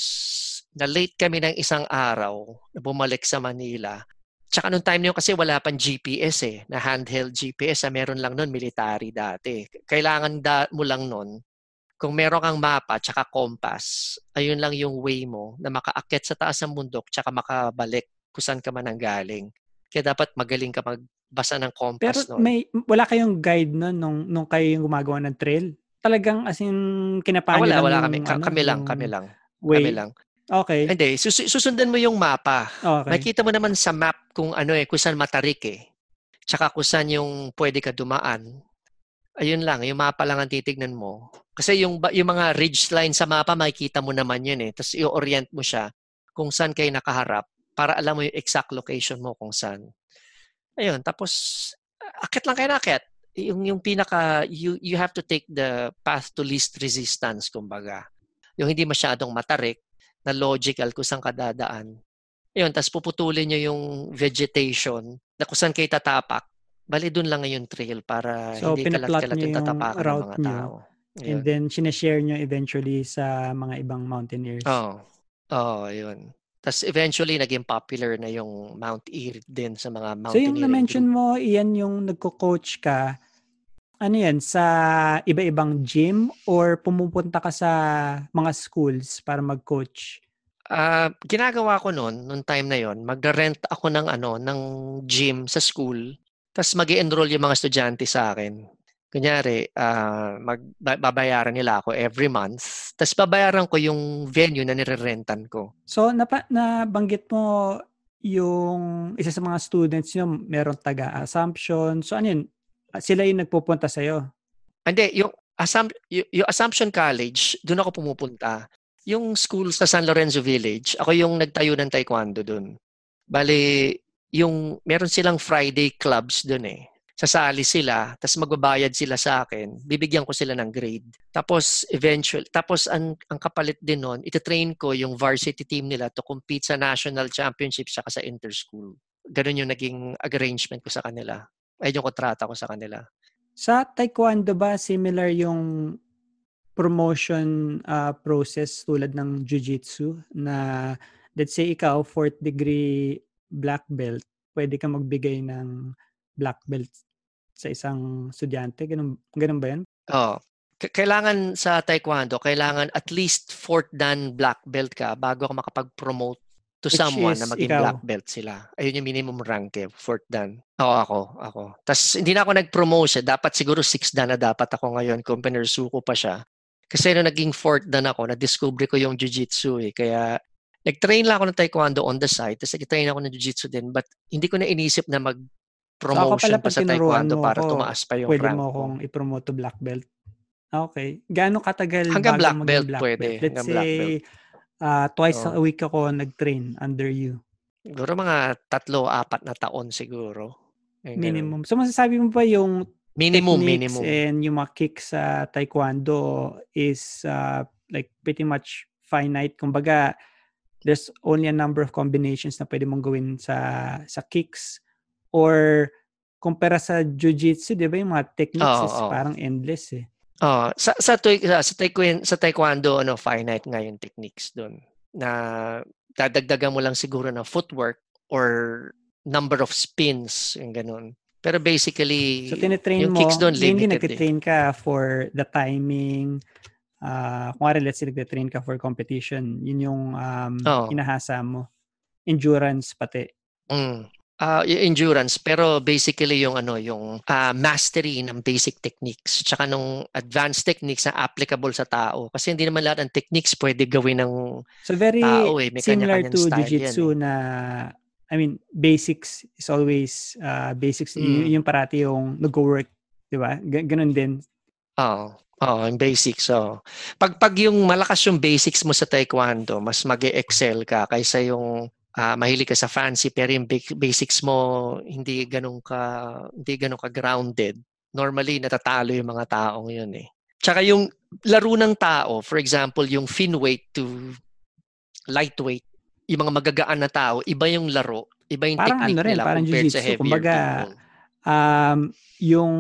na-late kami ng isang araw na bumalik sa Manila. Tsaka nung time na yun kasi wala pang GPS eh, na handheld GPS. Ah, meron lang nun, military dati. Kailangan da- mo lang nun, kung meron kang mapa tsaka compass, ayun lang yung way mo na makaakyat sa taas ng bundok tsaka makabalik kung saan ka man ang galing. Kaya dapat magaling ka magbasa ng Pero compass nun. may wala kayong guide nun nung, nung kayo yung gumagawa ng trail? Talagang as in Ah, kinapahan wala, wala kami. yung Ka- ano, kami lang, kami lang. Way. Kami lang. Okay. Hindi, sus- susundan mo yung mapa. Okay. Makita mo naman sa map kung ano eh, kung saan matarik eh. Tsaka kung saan yung pwede ka dumaan. Ayun lang, yung mapa lang ang titignan mo. Kasi yung, yung mga ridge line sa mapa, makikita mo naman yun eh. Tapos i-orient mo siya kung saan kayo nakaharap para alam mo yung exact location mo kung saan. Ayun, tapos akit lang kayo na akit. Yung, yung pinaka, you, you have to take the path to least resistance, kumbaga. Yung hindi masyadong matarik, na logical kung saan ka dadaan. Ayun, tapos puputulin nyo yung vegetation na kung saan kayo tatapak. Bali, dun lang yung trail para So, hindi kalat-kalat yung tatapakan ng mga nyo. tao. And Ayun. then, sinashare nyo eventually sa mga ibang mountaineers. Oo. Oo, yun. Tapos eventually, naging popular na yung Mount Irid din sa mga So, yung na-mention group. mo, iyan yung nagko-coach ka, ano yan, sa iba-ibang gym or pumupunta ka sa mga schools para mag-coach? Ah, ginagawa ko noon, nung time na yon, magre-rent ako ng ano, ng gym sa school. Tapos mag enroll yung mga estudyante sa akin. Kunyari, ah, mag, ba- babayaran nila ako every month. Tapos babayaran ko yung venue na nire-rentan ko. So, napa, nabanggit mo yung isa sa mga students nyo, meron taga-assumption. So, ano yun? Sila yung nagpupunta sa'yo. Hindi, yung, Assam- y- yung Assumption College, doon ako pumupunta. Yung school sa San Lorenzo Village, ako yung nagtayo ng taekwondo doon. Bali, yung meron silang Friday clubs doon eh. Sasali sila, tapos magbabayad sila sa akin, bibigyan ko sila ng grade. Tapos eventually, tapos ang, ang kapalit din noon, ititrain ko yung varsity team nila to compete sa national championship saka sa interschool. Ganun yung naging arrangement ko sa kanila. Ay yung kontrata ko sa kanila. Sa taekwondo ba, similar yung promotion uh, process tulad ng jiu-jitsu na let's say ikaw, fourth degree black belt, pwede ka magbigay ng black belt sa isang estudyante? Ganun, ganun ba yan? Oo. K- kailangan sa taekwondo, kailangan at least fourth dan black belt ka bago ka makapag-promote to Which someone na maging ikaw. black belt sila. Ayun yung minimum rank eh, fourth dan. Oo, ako, ako. Tapos hindi na ako nag-promote siya. Dapat siguro sixth dan na dapat ako ngayon kung pinursuko pa siya. Kasi nung naging fourth dan ako, na-discover ko yung jiu-jitsu eh. Kaya nag-train lang ako ng taekwondo on the side. Tapos nag-train ako ng jiu-jitsu din. But hindi ko na inisip na mag promotion pala pa sa taekwondo mo para ako, tumaas pa yung Pwede rank mo ko. akong ipromote to black belt. Okay. Gaano katagal Hanggang bago black belt black pwede, belt? Let's hanggang black say, ah, twice Oo. a week ako nag-train under you. Siguro mga tatlo, apat na taon siguro. Yung ganun. Minimum. So masasabi mo ba yung Minimum, techniques minimum. and yung mga kicks sa taekwondo is uh, like pretty much finite. Kumbaga, there's only a number of combinations na pwede mong gawin sa sa kicks or kumpara sa jiu-jitsu, di ba yung mga techniques Oo, is oo. parang endless eh. Oh, sa sa tui- sa, sa, taekwondo, sa taekwondo ano finite nga yung techniques doon na dadagdagan mo lang siguro ng footwork or number of spins yung ganun. Pero basically So tinetrain yung mo, kicks doon limited eh. nagtitrain ka for the timing, uh, kung let's say nagtitrain ka for competition, yun yung um, Oo. inahasa mo. Endurance pati. Mm. Yung endurance pero basically yung ano yung ah, mastery ng basic techniques tsaka nung advanced techniques na applicable sa tao kasi hindi naman lahat ng techniques pwede gawin ng So very tao eh may similar to jiu-jitsu yan. eh. na I mean basics is always uh, basics y- Mm. yung parati yung nag-work, 'di ba? Ga- Ganun din. Oo. Oo, yung basics. So, pag pag yung malakas yung basics mo sa taekwondo, mas mag-excel ka kaysa yung ah, mahilig ka sa fancy pero yung ba- basics mo hindi ganun ka hindi ganun ka grounded. Normally natatalo yung mga taong yun eh. Tsaka yung laro ng tao, for example, yung fin weight to lightweight, yung mga magagaan na tao, iba yung laro, iba yung Parang technique ano rin, nila parang compared sa heavier Kumbaga. Um yung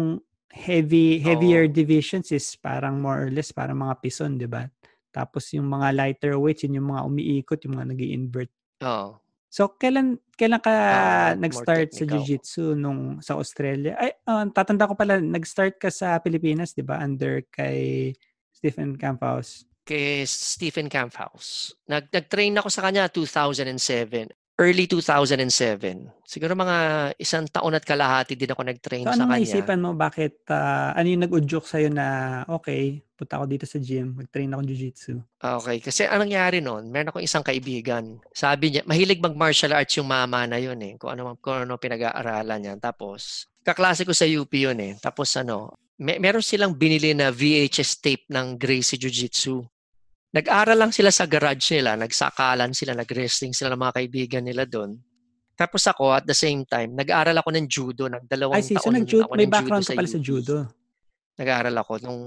heavy heavier Oo. divisions is parang more or less parang mga pison, 'di ba? Tapos yung mga lighter weights, yun yung mga umiikot, yung mga nag invert Oo. So, kailan kailan ka more nag-start sa jiu-jitsu nung sa Australia? Ay, ah, tatanda ko pala, nag-start ka sa Pilipinas, di ba? Under kay Stephen Camphouse. kay Stephen Camphouse. Nag nag-train ako sa kanya 2007. Early 2007. Siguro mga isang taon at kalahati din ako nag-train So, sa kanya. naisipan mo? Bakit, ah, ano yung nag-udyok sa'yo na, okay, punta ako dito sa gym, mag-train ako jiu-jitsu. Okay. Kasi anong nangyari noon, meron akong isang kaibigan. Sabi niya, mahilig mag-martial arts yung mama na yun eh. Kung ano, kung ano pinag-aaralan niya. Tapos, kaklase ko sa UP yun eh. Tapos ano, may, meron silang binili na VHS tape ng Gracie Jiu-Jitsu. Nag-aral lang sila sa garage nila, nagsakalan sila, nag-wrestling sila ng mga kaibigan nila doon. Tapos ako, at the same time, nag-aral ako ng judo. Nagdalawang Ay, see, so taon nag-judo, ako may ng background judo pala sa judo. Nag-aaral ako nung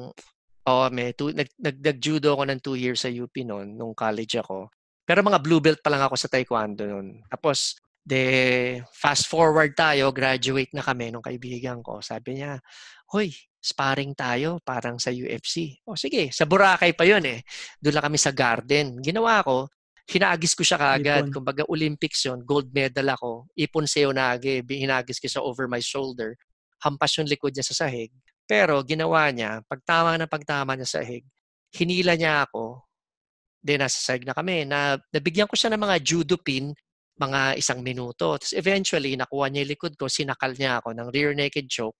oh, may two, nag, nag, nag-judo ako ng two years sa UP noon, nung college ako. Pero mga blue belt pa lang ako sa taekwondo noon. Tapos, de, fast forward tayo, graduate na kami nung kaibigan ko. Sabi niya, Hoy, sparring tayo parang sa UFC. O sige, sa Boracay pa yun eh. Doon lang kami sa garden. Ginawa ko, hinagis ko siya kaagad. Ipon. Kumbaga Olympics yun, gold medal ako. Ipon seonage, hinagis ko siya over my shoulder. Hampas yung likod niya sa sahig. Pero ginawa niya, pagtama na pagtama niya sa sahig, hinila niya ako. Then nasa sahig na kami. Na, nabigyan ko siya ng mga judo pin, mga isang minuto. Tapos eventually, nakuha niya yung likod ko, sinakal niya ako ng rear naked choke.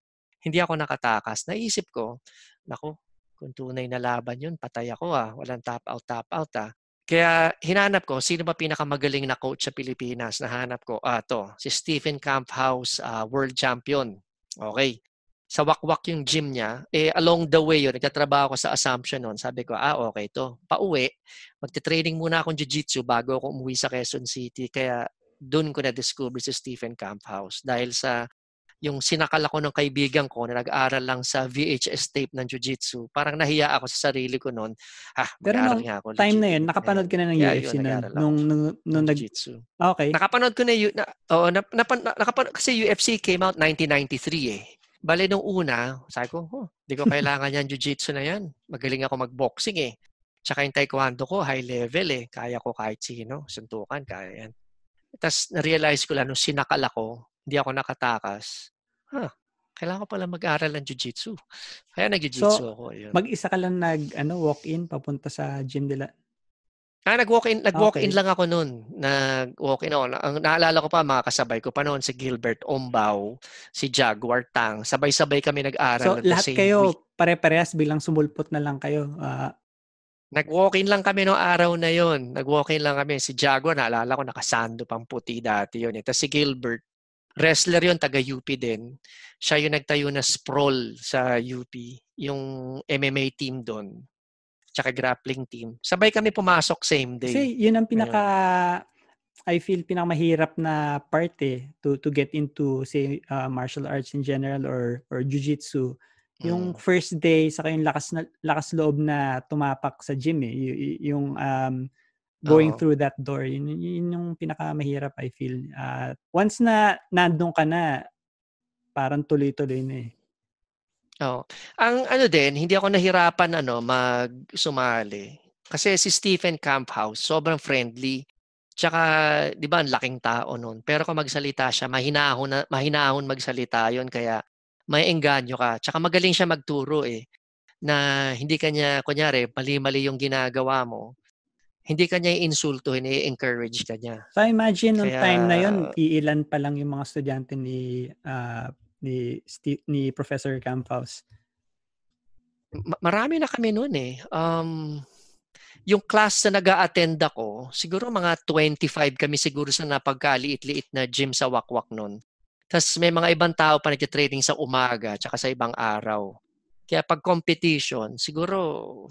Hindi ako nakatakas. Naisip ko, naku, kung tunay na laban yun, patay ako ah. Walang tap out, tap out ah. Kaya hinanap ko, sino ba pinakamagaling na coach sa Pilipinas? Nahanap ko, ah, to, si Stephen Camphouse, ah, world champion. Okay. Sa wakwak yung gym niya, eh along the way yun, nagtatrabaho ko sa Assumption noon. Sabi ko, ah, okay to. Pauwi, magte-training muna akong jiu-jitsu bago ako umuwi sa Quezon City. Kaya doon ko na-discover si Stephen Camphouse. Dahil sa yung sinakal ako ng kaibigan ko na nag-aaral lang sa VHS tape ng jiu-jitsu, parang nahiya ako sa sarili ko noon. Ah, Pero nung nga ako. Time na yun, nakapanood ka na ng Kaya UFC yun, ako nung, nung, nung ng nag, jiu-jitsu. okay. Nakapanood ko na yun. Na, oh, nap, napan, na- nakapanood, kasi UFC came out 1993 eh. Bale nung una, sabi ko, oh, di ko kailangan yan jiu-jitsu na yan. Magaling ako mag-boxing eh. Tsaka yung taekwondo ko, high level eh. Kaya ko kahit sino, suntukan, kaya yan. Tapos na-realize ko lang, nung sinakal ako, hindi ako nakatakas, huh, kailangan ko pala mag-aral ng jiu-jitsu. Kaya nag-jiu-jitsu So, ako. Yun. Mag-isa ka lang nag, ano, walk-in, papunta sa gym nila. Ah, nag-walk-in, nag-walk-in Okay. lang ako noon. Nag-walk-in ako. Ang naalala ko pa, mga kasabay ko pa noon, si Gilbert Ombao, si Jaguar Tang. Sabay-sabay kami nag-aral So, lahat same kayo, week. pare-parehas, biglang sumulpot na lang kayo. Ah, Nag-walk-in lang kami noong araw na yon. Nag-walk-in lang kami. Si Jaguar, naalala ko, nakasando pang puti dati yun. eh. Tapos si Gilbert, wrestler yon taga UP din. Siya yung nagtayo na sprawl sa UP. yung MMA team doon, tsaka grappling team. Sabay kami pumasok same day. Kasi yun ang pinaka I feel pinakamahirap na part eh to to get into say uh, martial arts in general or or jiu-jitsu. Yung Mm. first day sa yung lakas na lakas loob na tumapak sa gym eh. Y- yung um going Oo. through that door yun, yun yung pinakamahirap I feel. Uh, once na nandun ka na parang tuloy-tuloy na eh. Oo. Ang ano din, hindi ako nahirapan ano mag sumali. Kasi si Stephen Camphouse, sobrang friendly. Tsaka, 'di ba, ang laking tao noon. Pero kung magsalita siya, mahinahon na mahinahon magsalita 'yon kaya may engganyo ka. Tsaka magaling siya magturo eh. Na hindi kanya kunyari mali-mali yung ginagawa mo. Hindi kanya insultuhin, i-encourage ka niya. So imagine nung Kaya- time na yun, iilan pa lang yung mga estudyante ni ah, ni Steve, ni Professor Camphouse. Ma- marami na kami noon eh. Um, yung class na nag attend ako, siguro mga 25 kami siguro sa napagkaliit-liit na gym sa Wakwak noon. Tapos may mga ibang tao pa nagtitraining sa umaga tsaka sa ibang araw. Kaya pag competition, siguro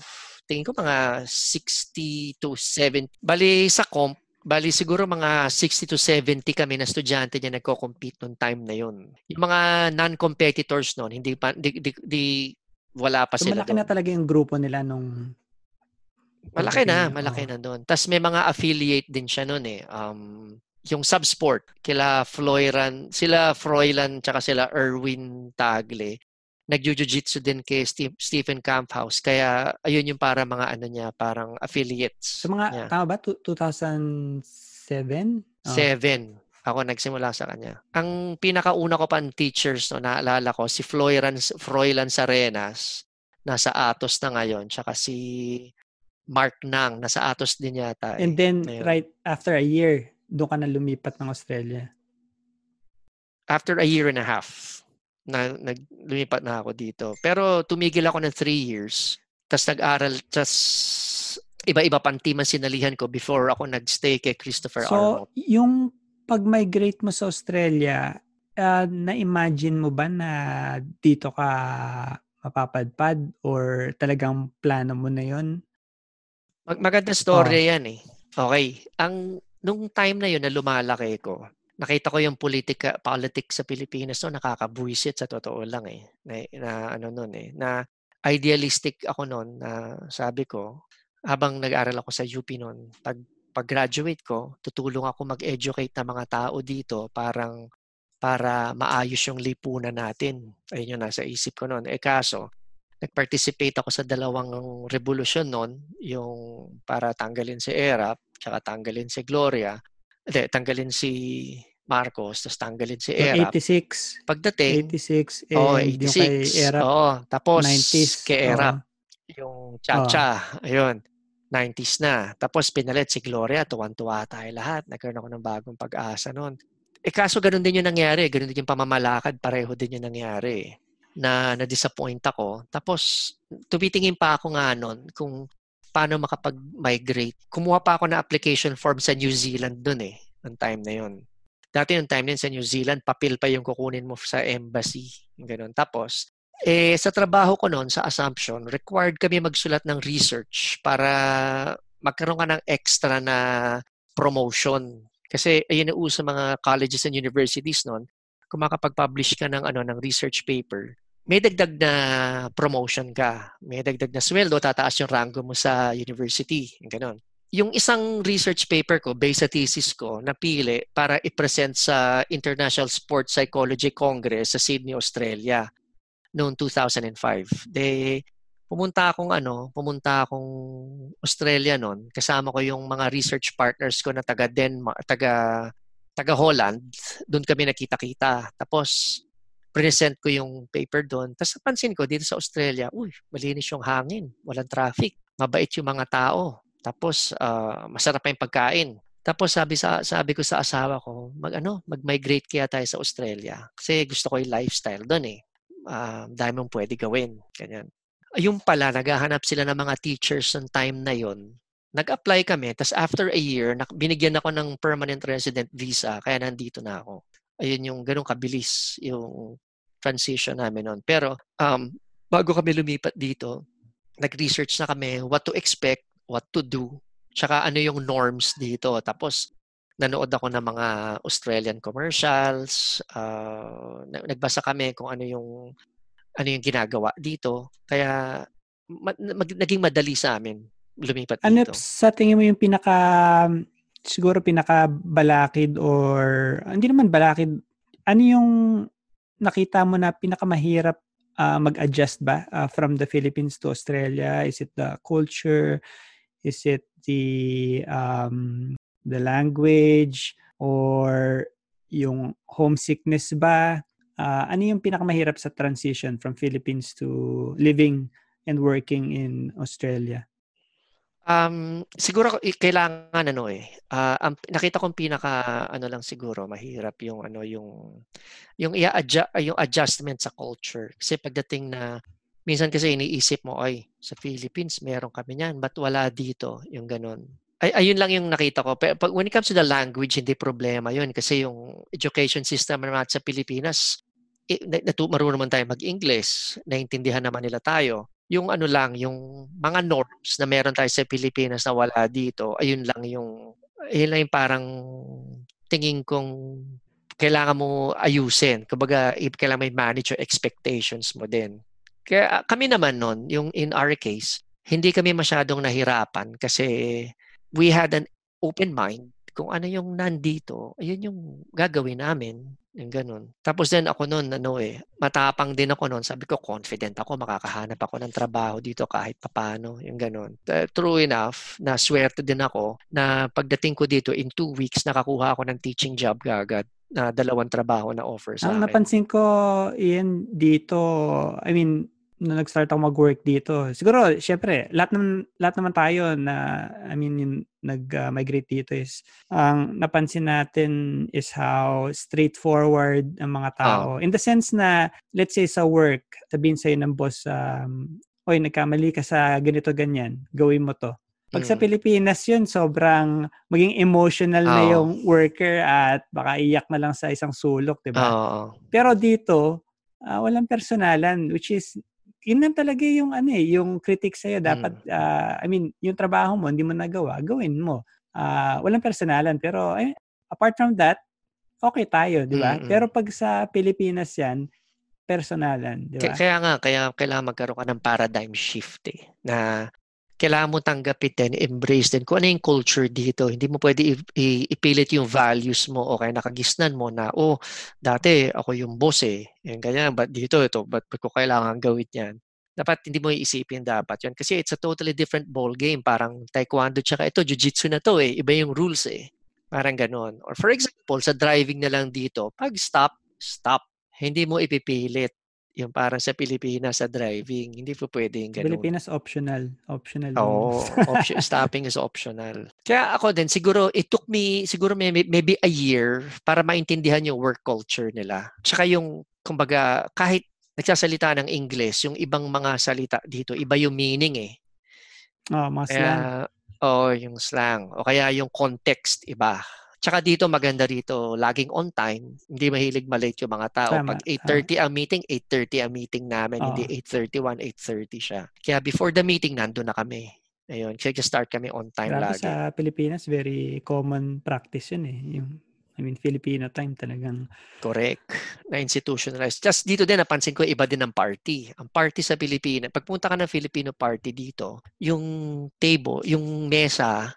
tingin ko mga 60 to 70. Bali sa comp, bali siguro mga 60 to 70 kami na estudyante niya nagko-compete noong time na yun. Yung mga non-competitors noon, hindi pa di, di, di- wala pa So sila malaki na doon. talaga yung grupo nila nung Malaki na, malaki na doon. Tapos may mga affiliate din siya noon eh. Um, yung subsport, kila Floyran, sila Froylan, tsaka sila Erwin Tagle. Nag-jiu-jitsu din kay Steve, Stephen Camphouse. Kaya ayun yung para mga ano niya, parang affiliates. So mga, niya. tama ba? Tu- 2007? Oh. Seven. Ako nagsimula sa kanya. Ang pinakauna ko pang teachers, no, naalala ko, si Floyran, Froylan Sarenas, nasa Atos na ngayon, tsaka si Mark Nang, nasa Atos din yata. eh. And then, Ayun. right after a year, doon ka na lumipat ng Australia. after a year and a half, na, nag, lumipat na ako dito. Pero tumigil ako ng three years. Tapos nag-aral, tas iba-iba pang team ang sinalihan ko before ako nag-stay kay Christopher So, Arnold. yung pag-migrate mo sa Australia, ah, na-imagine mo ba na dito ka mapapadpad or talagang plano mo na yon? Mag- maganda story yan eh. Okay. Ang, nung time na yun na lumalaki ko, nakita ko yung politika, politics sa Pilipinas no, nakakabuisit sa totoo lang eh. Na, na ano nun eh. Na idealistic ako noon na sabi ko, habang nag-aral ako sa UP noon, pag pag-graduate ko, tutulong ako mag-educate ng mga tao dito parang para maayos yung lipunan natin. Ayun yung nasa isip ko noon. Eh kaso, nag-participate ako sa dalawang revolusyon noon, yung para tanggalin si Erap, tsaka tanggalin si Gloria. Hindi, tanggalin si Marcos, tapos tanggalin si Erap. 86. Pagdating, 86 and oh, yung kay 86. Erap, Oo, tapos 90s. kay. Erap, yung Chacha, ayun, 90s na. Tapos pinalit si Gloria, tuwan-tuwa tayo lahat. Nagkaroon ako ng bagong pag-asa noon. Eh kaso ganun din yung nangyari, ganun din yung pamamalakad, pareho din yung nangyari. Na na-disappoint ako. Tapos tumitingin pa ako nga noon kung paano makapag-migrate. Kumuha pa ako ng application form sa New Zealand doon eh, ng time na yun. Dati yung time na yun sa New Zealand, papel pa yung kukunin mo sa embassy. Ganun. Tapos, eh, sa trabaho ko noon, sa Assumption, required kami magsulat ng research para magkaroon ka ng extra na promotion. Kasi ayun ang uso mga colleges and universities noon, kung makapag-publish ka ng, ano, ng research paper, may dagdag na promotion ka. May dagdag na sweldo, tataas yung rango mo sa university. Ganon. Yung isang research paper ko, based sa thesis ko, napili para i-present sa International Sports Psychology Congress sa Sydney, Australia noong 2005. De, pumunta akong ano, pumunta akong Australia noon. Kasama ko yung mga research partners ko na taga Denmark, taga taga Holland. Doon kami nakita-kita. Tapos present ko yung paper doon. Tapos napansin ko dito sa Australia, uy, malinis yung hangin, walang traffic, mabait yung mga tao. Tapos ah, masarap pa yung pagkain. Tapos sabi sa sabi ko sa asawa ko, mag ano, mag-migrate kaya tayo sa Australia kasi gusto ko yung lifestyle doon eh. Ah, dami mong pwede gawin, ganyan. Ayun pala, naghahanap sila ng mga teachers ng time na yon. Nag-apply kami, tapos after a year, binigyan ako ng permanent resident visa, kaya nandito na ako. Ayun yung ganun kabilis yung transition namin noon. Pero um, bago kami lumipat dito, nag-research na kami what to expect, what to do, tsaka ano yung norms dito. Tapos, nanood ako ng mga Australian commercials, uh, nagbasa kami kung ano yung ano yung ginagawa dito. Kaya ma- mag- naging madali sa amin lumipat ano dito. sa tingin mo yung pinaka siguro pinaka balakid or hindi naman balakid ano yung nakita mo na pinakamahirap uh, mag-adjust ba uh, from the Philippines to Australia? Is it the culture? Is it the um, the language or yung homesickness ba? Uh, ano yung pinakamahirap sa transition from Philippines to living and working in Australia? Um, siguro kailangan ano eh. Uh, ang nakita kong pinaka ano lang siguro mahirap yung ano yung yung i-adjust yung adjustment sa culture. Kasi pagdating na minsan kasi iniisip mo ay sa Philippines meron kami niyan, but wala dito yung ganun. Ay, ayun lang yung nakita ko. Pero when it comes to the language, hindi problema yun. Kasi yung education system naman sa Pilipinas, eh, marunong naman tayo mag-English. Naintindihan naman nila tayo yung ano lang, yung mga norms na meron tayo sa Pilipinas na wala dito, ayun lang yung, ayun lang yung parang tingin kong kailangan mo ayusin. Kumbaga, kailangan may manage your expectations mo din. Kaya kami naman nun, yung in our case, hindi kami masyadong nahirapan kasi we had an open mind kung ano yung nandito, ayun yung gagawin namin. Yung ganun. Tapos din ako noon, ano eh, matapang din ako noon. Sabi ko, confident ako, makakahanap ako ng trabaho dito kahit papano. Yung ganun. True enough, na swerte din ako na pagdating ko dito, in two weeks, nakakuha ako ng teaching job agad na dalawang trabaho na offer sa Ang akin. napansin ko, Ian, dito, I mean, na nag-start ako mag-work dito. Siguro, syempre, lahat naman, lahat naman tayo na, I mean, yung nag-migrate dito is, ang napansin natin is how straightforward ang mga tao. Oh. In the sense na, let's say sa work, sabihin sa'yo ng boss, um, oy, nagkamali ka sa ganito, ganyan, gawin mo to. Pag mm. sa Pilipinas yun, sobrang maging emotional oh. na yung worker at baka iyak na lang sa isang sulok, di ba? Oh. Pero dito, uh, walang personalan, which is yun lang talaga yung ano eh, yung critic sa iyo dapat mm. uh, I mean, yung trabaho mo hindi mo nagawa, gawin mo. Uh, walang personalan pero eh, apart from that, okay tayo, di ba? Mm-hmm. Pero pag sa Pilipinas 'yan, personalan, di ba? Kaya nga, kaya kailangan magkaroon ka ng paradigm shift eh, na kailangan mo tanggapin din, embrace din kung ano yung culture dito. Hindi mo pwede ipilit yung values mo o kaya nakagisnan mo na, oh, dati ako yung boss eh. Yung ganyan, but dito ito, but ko kailangan gawin yan? Dapat hindi mo iisipin dapat yan. Kasi it's a totally different ball game. Parang taekwondo tsaka ito, jiu-jitsu na to eh. Iba yung rules eh. Parang ganon. Or for example, sa driving na lang dito, pag stop, stop. Hindi mo ipipilit yung parang sa Pilipinas sa driving, hindi po pwede yung ganun. Pilipinas optional. Optional. Oo. Oh, option, stopping is optional. Kaya ako din, siguro, it took me, siguro may, maybe a year para maintindihan yung work culture nila. Tsaka yung, kumbaga, kahit nagsasalita ng English, yung ibang mga salita dito, iba yung meaning eh. Oh, mga slang. oh, yung slang. O kaya yung context, iba. Tsaka dito maganda rito, laging on time. Hindi mahilig malate yung mga tao. Tama. Pag 8.30 ang meeting, 8.30 ang meeting namin. Oh. Hindi 8.31, 8.30 siya. Kaya before the meeting, nandun na kami. Ayun, kaya start kami on time Grabe lagi. sa Pilipinas, very common practice yun eh. Yung, I mean, Filipino time talagang. Correct. Na-institutionalized. Just dito din, napansin ko, iba din ang party. Ang party sa Pilipinas, pagpunta ka ng Filipino party dito, yung table, yung mesa,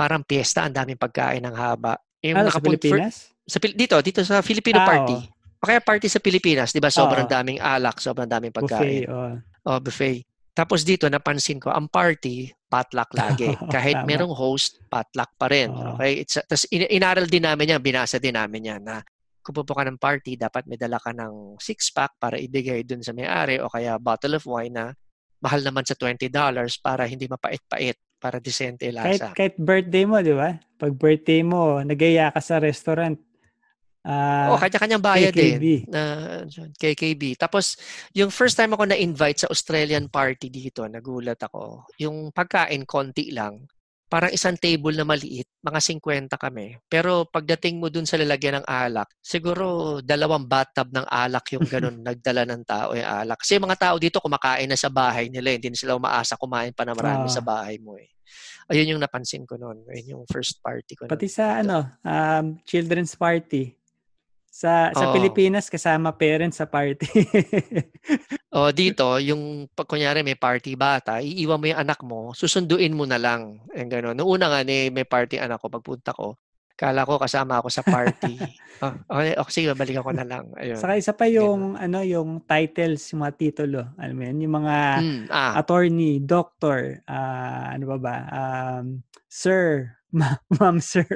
parang piyesta, ang daming pagkain ng haba. Yung ano, sa Pilipinas? For, sa, dito, dito sa Filipino ah, party. Oh. O kaya party sa Pilipinas, di ba? Sobrang oh. daming alak, sobrang daming pagkain. Buffet, oh. oh. buffet. Tapos dito, napansin ko, ang party, potluck lagi. Kahit merong host, potluck pa rin. Oh. Okay? It's, tapos in, inaral din namin yan, binasa din namin yan na kung pupunta ka ng party, dapat may dala ka ng six-pack para ibigay dun sa may-ari o kaya bottle of wine na mahal naman sa $20 para hindi mapait-pait para disente lasa. Kahit, kahit birthday mo, di ba? Pag birthday mo, nagaya ka sa restaurant, Uh, oh, kanya-kanyang bayad KKB. din. Na, KKB. Tapos, yung first time ako na-invite sa Australian party dito, nagulat ako. Yung pagkain, konti lang. Parang isang table na maliit, mga 50 kami. Pero pagdating mo dun sa lalagyan ng alak, siguro dalawang bathtub ng alak yung ganun nagdala ng tao yung alak. Kasi yung mga tao dito kumakain na sa bahay nila, hindi na sila umaasa kumain pa na marami Ah. sa bahay mo eh. Ayun yung napansin ko noon. Ayun yung first party ko. nun. Pati sa ano, um, children's party. Sa sa Oo. Pilipinas kasama parents sa party. O dito, yung pag kunyari may party bata, iiwan mo yung anak mo, susunduin mo na lang. Yung gano'n. Noong una nga, ni, may party anak ko, pagpunta ko, kala ko kasama ako sa party. oh, okay, okay, sige, balikan ko na lang. Ayun. Saka isa pa yung ano yung titles, yung mga titulo. Alam mo yun, yung mga Mm, ah, attorney, doctor, ah, ano ba ba? Um, sir, ma- ma'am sir.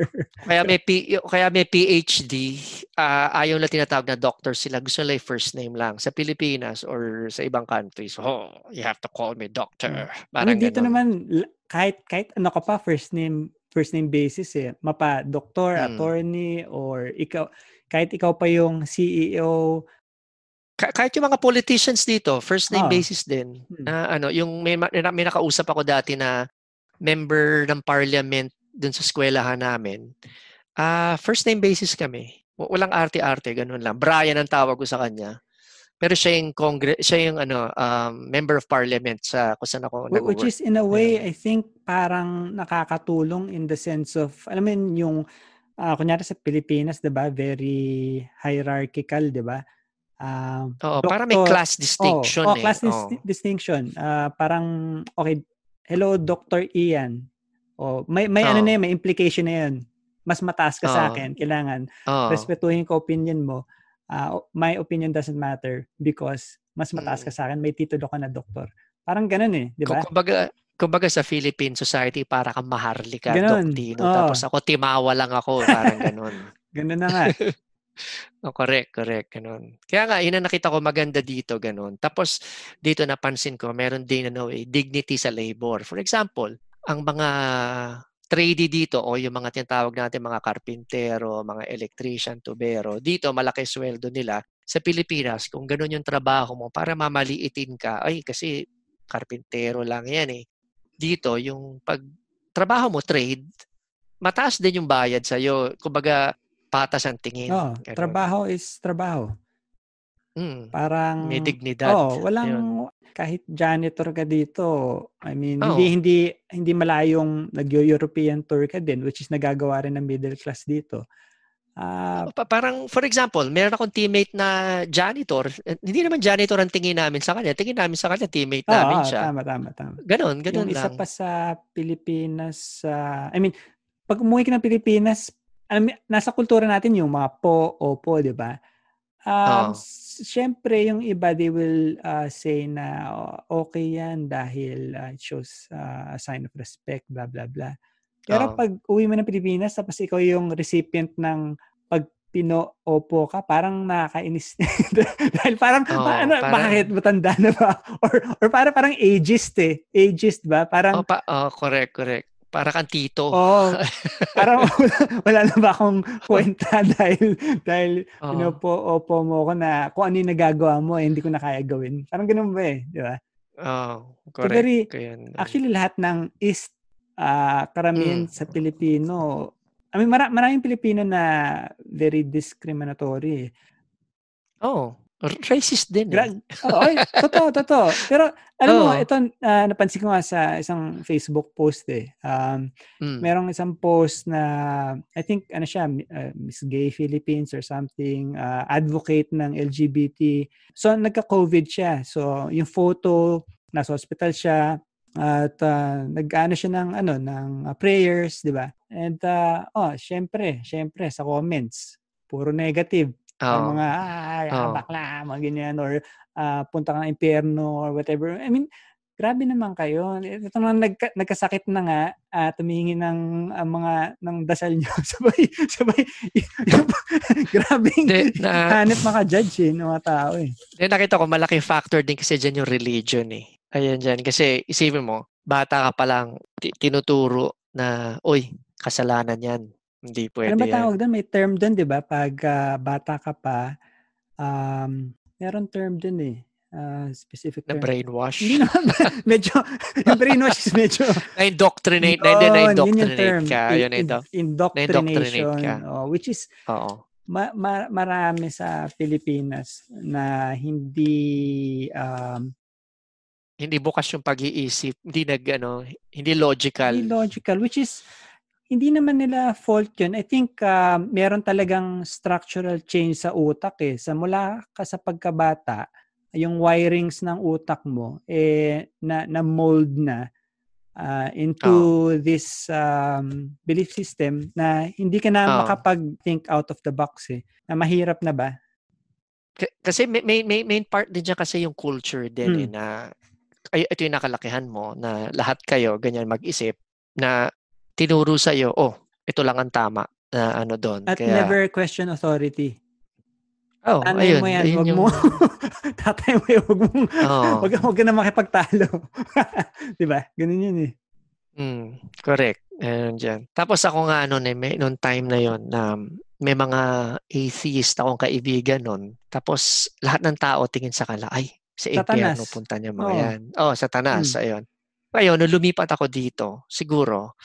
kaya may P, kaya may PhD, ah, ayaw na tinatawag na doctor sila. Gusto nila first name lang. Sa Pilipinas or sa ibang countries, oh, you have to call me doctor. I Parang mean, dito naman kahit kahit ano ka pa first name first name basis eh. Mapa doktor, Hmm. attorney or ikaw kahit ikaw pa yung CEO. Ka- kahit yung mga politicians dito, first name Ah. basis din. Hmm. Na ano, yung may, ma- may nakausap ako dati na member ng parliament dun sa eskwelahan namin. Ah, first name basis kami. Walang arte-arte, ganun lang. Brian ang tawag ko sa kanya. Pero siya yung congre- siya yung ano, um, member of parliament sa kung saan ako Wh- Which nag-work. is in a way, Ayun. I think parang nakakatulong in the sense of, alam mo yun, yung, ah, kunyari sa Pilipinas, di ba, very hierarchical, di ba? Um, Oo, para may class distinction oh, eh. class dis- distinction. Ah, parang, okay, hello, Dr. Ian. O, may, may ano Oo. na yun, may implication na yun. Mas mataas ka sa Oo. akin. Kailangan, Oo. respetuhin ko opinion mo. O- my opinion doesn't matter because mas mataas ka Mm. sa akin. May titulo ka na doktor. Parang ganun eh, di ba? Kumbaga, kumbaga sa Philippine society, para kang maharlika, Ganun. doktino. Oo. Tapos ako, timawa lang ako. Parang ganun. Ganun na nga. Oh, correct, correct, ganun. Kaya nga, yun ang nakita ko maganda dito, ganun. Tapos, dito napansin ko, meron din ano, eh, dignity sa labor. For example, ang mga tradie dito o yung mga tinatawag natin mga karpintero, mga electrician, tubero, dito malaki sweldo nila. Sa Pilipinas, kung ganun yung trabaho mo, para mamaliitin ka, ay kasi karpintero lang yan eh. Dito, yung pag trabaho mo, trade, mataas din yung bayad sa'yo. Kumbaga, patas ang tingin. Oh, Ganun. trabaho is trabaho. Mm, Parang may dignidad. Oh, walang Ayun. kahit janitor ka dito. I mean, Oo. hindi hindi hindi malayong nag-European tour ka din which is nagagawa rin ng middle class dito. Pa- parang, for example, meron akong teammate na janitor. Hindi naman janitor ang tingin namin sa kanya. Tingin namin sa kanya, teammate oo, namin oo, siya. tama tama tama. Ganon, ganon Yung isa lang. pa sa Pilipinas, sa I mean, pag umuwi ka ng Pilipinas, alam, nasa kultura natin yung mga po, opo, di ba? Um, s- Siyempre, yung iba, they will uh, say na oh, okay yan dahil uh, it shows uh, a sign of respect, blah, blah, blah. Pero Oo. pag uwi mo ng Pilipinas, tapos ikaw yung recipient ng pag pino-opo ka, parang nakakainis. dahil parang, Oo, pa- ano, parang- bakit matanda na ba? Or, or parang, parang ageist eh. Ageist ba? Parang, Oh, pa, oh, correct, correct. Para kang tito. Oo. parang wala, wala na ba akong kwenta dahil dahil Oo. pinopo-opo mo ko na kung ano yung nagagawa mo eh, hindi ko na kaya gawin. Parang ganun ba eh, di ba? Oh, correct. very- Kaya, ano. Actually, lahat ng East, ah karamihan Mm. sa Pilipino, I mean, mara- maraming Pilipino na very discriminatory. oh, racist din. eh. Gra- Oo, ay, totoo, totoo. Pero alam mo, Oo. ito ah, napansin ko nga sa isang Facebook post eh. Um, Mm. merong isang post na I think ano siya uh, Miss Gay Philippines or something uh, advocate ng LGBT so nagka-covid siya so yung photo nasa hospital siya at uh, nag-ano siya ng ano ng uh, prayers di ba and uh, oh syempre syempre sa comments puro negative Oh. mga ay ah, Oo. bakla mga ganyan or ah, punta ka ng impyerno or whatever I mean grabe naman kayo. Ito naman nagka, nagkasakit na nga, uh, tumingi ng ah, mga ng dasal nyo. sabay, sabay, Hindi, na- hanip maka-judge eh, ng mga tao eh. Then nakita ko malaking factor din kasi dyan yung religion eh. Ayan dyan. Kasi isipin mo, bata ka pa lang, ti- tinuturo na, uy, kasalanan yan. Hindi pwede ano ba tawag doon? May term doon, di ba? Pag ah, bata ka pa, um, meron term doon eh. uh, specific Na term. brainwash. Hindi naman, medyo, yung brainwash is medyo, Na-indoctrinate. Na, Oo, hindi, yun yung na-indoctrinate term. ka. Yun in- ito. Indoctrination. Na-indoctrinate ka. Oh, which is, Oo. ma- ma- marami sa Pilipinas na hindi um, Hindi bukas yung pag-iisip. Hindi nag, ano, hindi logical. Hindi logical, which is, hindi naman nila fault yun. I think uh, meron talagang structural change sa utak eh. Sa mula ka sa pagkabata, yung wirings ng utak mo eh na, na mold na uh, into this um, belief system na hindi ka na Oo. makapag-think out of the box eh. Na mahirap na ba? K- kasi may, may, may main part din dyan kasi yung culture din Hmm. eh, na ay, ito yung nakalakihan mo na lahat kayo ganyan mag-isip na tinuro sa iyo, oh, ito lang ang tama na ano doon. At Kaya, never question authority. oh, Tanay ayun, mo yan, ayun wag yung, mo. Tatay mo yan, wag mo. Oo. Wag, ka- wag ka na makipagtalo. 'Di ba? Ganun yun eh. Mm, correct. Ayun dyan. Tapos ako nga noon eh, may, noong time na yon na may mga atheist akong kaibigan noon. Tapos lahat ng tao tingin sa kanila, ay, sa Satanas. impyerno punta niya mga Oo. yan. Oh, satanas, Mm. ayun. Ngayon, nung lumipat ako dito, siguro,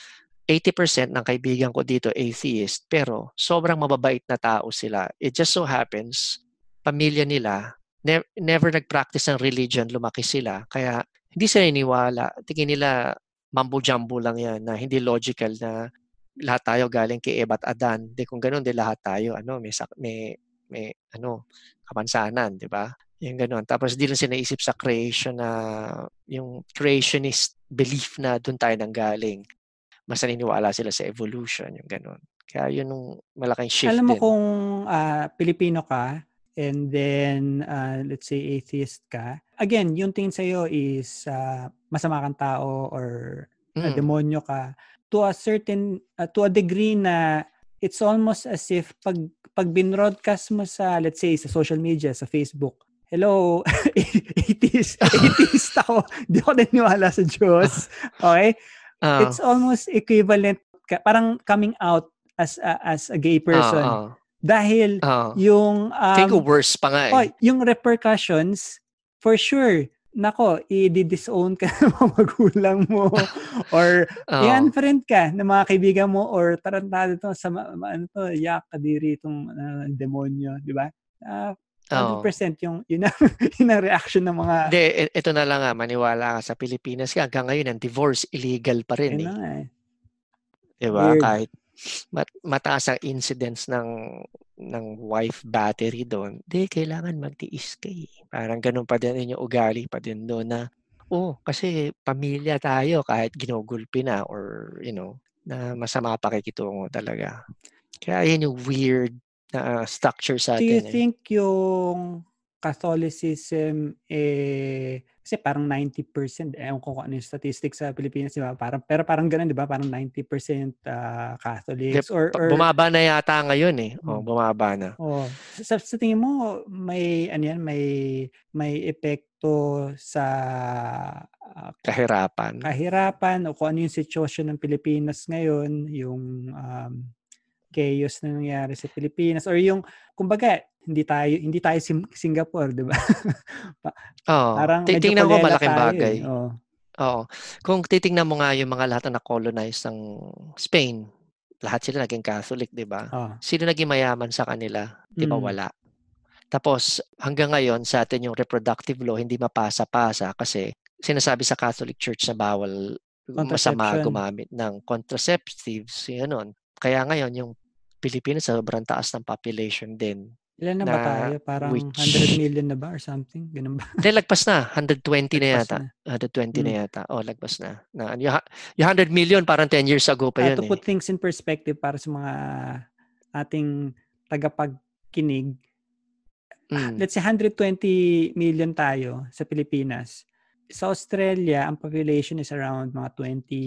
80% ng kaibigan ko dito atheist, pero sobrang mababait na tao sila. It just so happens, pamilya nila, ne- never nag-practice ng religion, lumaki sila. Kaya hindi sila iniwala. Tingin nila, mambo-jumbo lang yan, na hindi logical na lahat tayo galing kay Eva at Adan. Di kung ganun, di lahat tayo, ano, may, may, may ano, kapansanan, di ba? Yung ganun. Tapos di lang sila naisip sa creation na, yung creationist belief na doon tayo nang galing. Mas naniniwala sila sa evolution, yung ganun. Kaya yun yung malaking shift Alam mo din. kung ah, Pilipino ka and then ah, let's say atheist ka, again, yung tingin sa'yo is ah, masama kang tao or Mm. demonyo ka to a certain ah, to a degree na it's almost as if pag pag binroadcast mo sa let's say sa social media sa Facebook Hello, atheist, atheist ako. Di ako naniniwala sa Diyos. Okay? Oh. It's almost equivalent ka, parang coming out as a, as a gay ah, person. Oh, oh. Dahil oh. yung um, Think worse pa nga eh. Oh, yung repercussions for sure nako, i-disown ka ng mga magulang mo or oh. i-unfriend ka ng mga kaibigan mo or tarantado to sa ano to, yak kadiri itong uh, demonyo, di ba? Uh, 100% oh. yung yun ang, yun ang reaction ng mga Hindi, e, ito na lang ah, maniwala ka sa Pilipinas ka hanggang ngayon ang divorce illegal pa rin. Eh. Eh. Diba? Weird. Kahit mat- mataas ang incidence ng ng wife battery doon, di kailangan magtiis ka. Eh. Parang ganun pa din yung ugali pa din doon na oh, kasi pamilya tayo kahit ginugulpi na or you know, na masama pakikitungo talaga. Kaya yun yung weird na uh, structure sa Do you atin. eh. think yung Catholicism eh kasi parang 90% eh ko ano yung statistics sa Pilipinas di ba parang pero parang ganoon di ba parang 90% ah, Catholics or, Pa- or Bumaba na yata ngayon eh. Oh, Hmm. bumaba na. oh, sa, sa tingin mo may ano yan may may epekto sa ah, Kahirapan. kahirapan o kung ano yung sitwasyon ng Pilipinas ngayon, yung um, chaos na nangyari sa Pilipinas or yung kumbaga hindi tayo hindi tayo Sim- Singapore, 'di ba? Oo. Parang Ti- medyo Tingnan ko malaking tayo bagay. Eh. Oo. Oo. Kung titingnan mo nga yung mga lahat na na-colonize ng Spain, lahat sila naging Catholic, di ba? Oo. Sino naging mayaman sa kanila? Di ba Mm. wala? Tapos hanggang ngayon sa atin yung reproductive law hindi mapasa-pasa kasi sinasabi sa Catholic Church na bawal masama gumamit ng contraceptives, yun nun. Kaya ngayon yung Pilipinas sobrang taas ng population din. Ilan na, ba Na tayo? Parang which- 100 million na ba or something? Ganun ba? Hindi, lagpas na. 120 na Lagpas yata. na. 120 na Mm. yata. Oh, lagpas na. na yung, ha- yung 100 million parang 10 years ago pa Ah, yun to eh. put things in perspective para sa mga ating tagapagkinig, Mm. let's say 120 million tayo sa Pilipinas. Sa Australia, ang population is around mga 20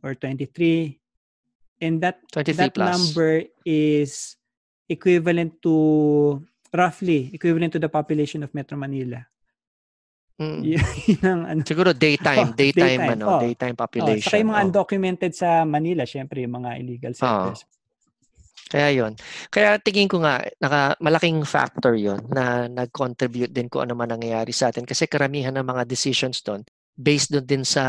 or 23. And that 23 that plus. number is equivalent to roughly equivalent to the population of Metro Manila. Mm. Yun ang ano. Siguro daytime, Oh, daytime, daytime, ano, oh. daytime Oh, population. saka yung mga oh. undocumented sa Manila, syempre yung mga illegal settlers. Kaya yon. Kaya tingin ko nga, naka, malaking factor yon na nag-contribute din kung ano man nangyayari sa atin. Kasi karamihan ng mga decisions doon, based doon din sa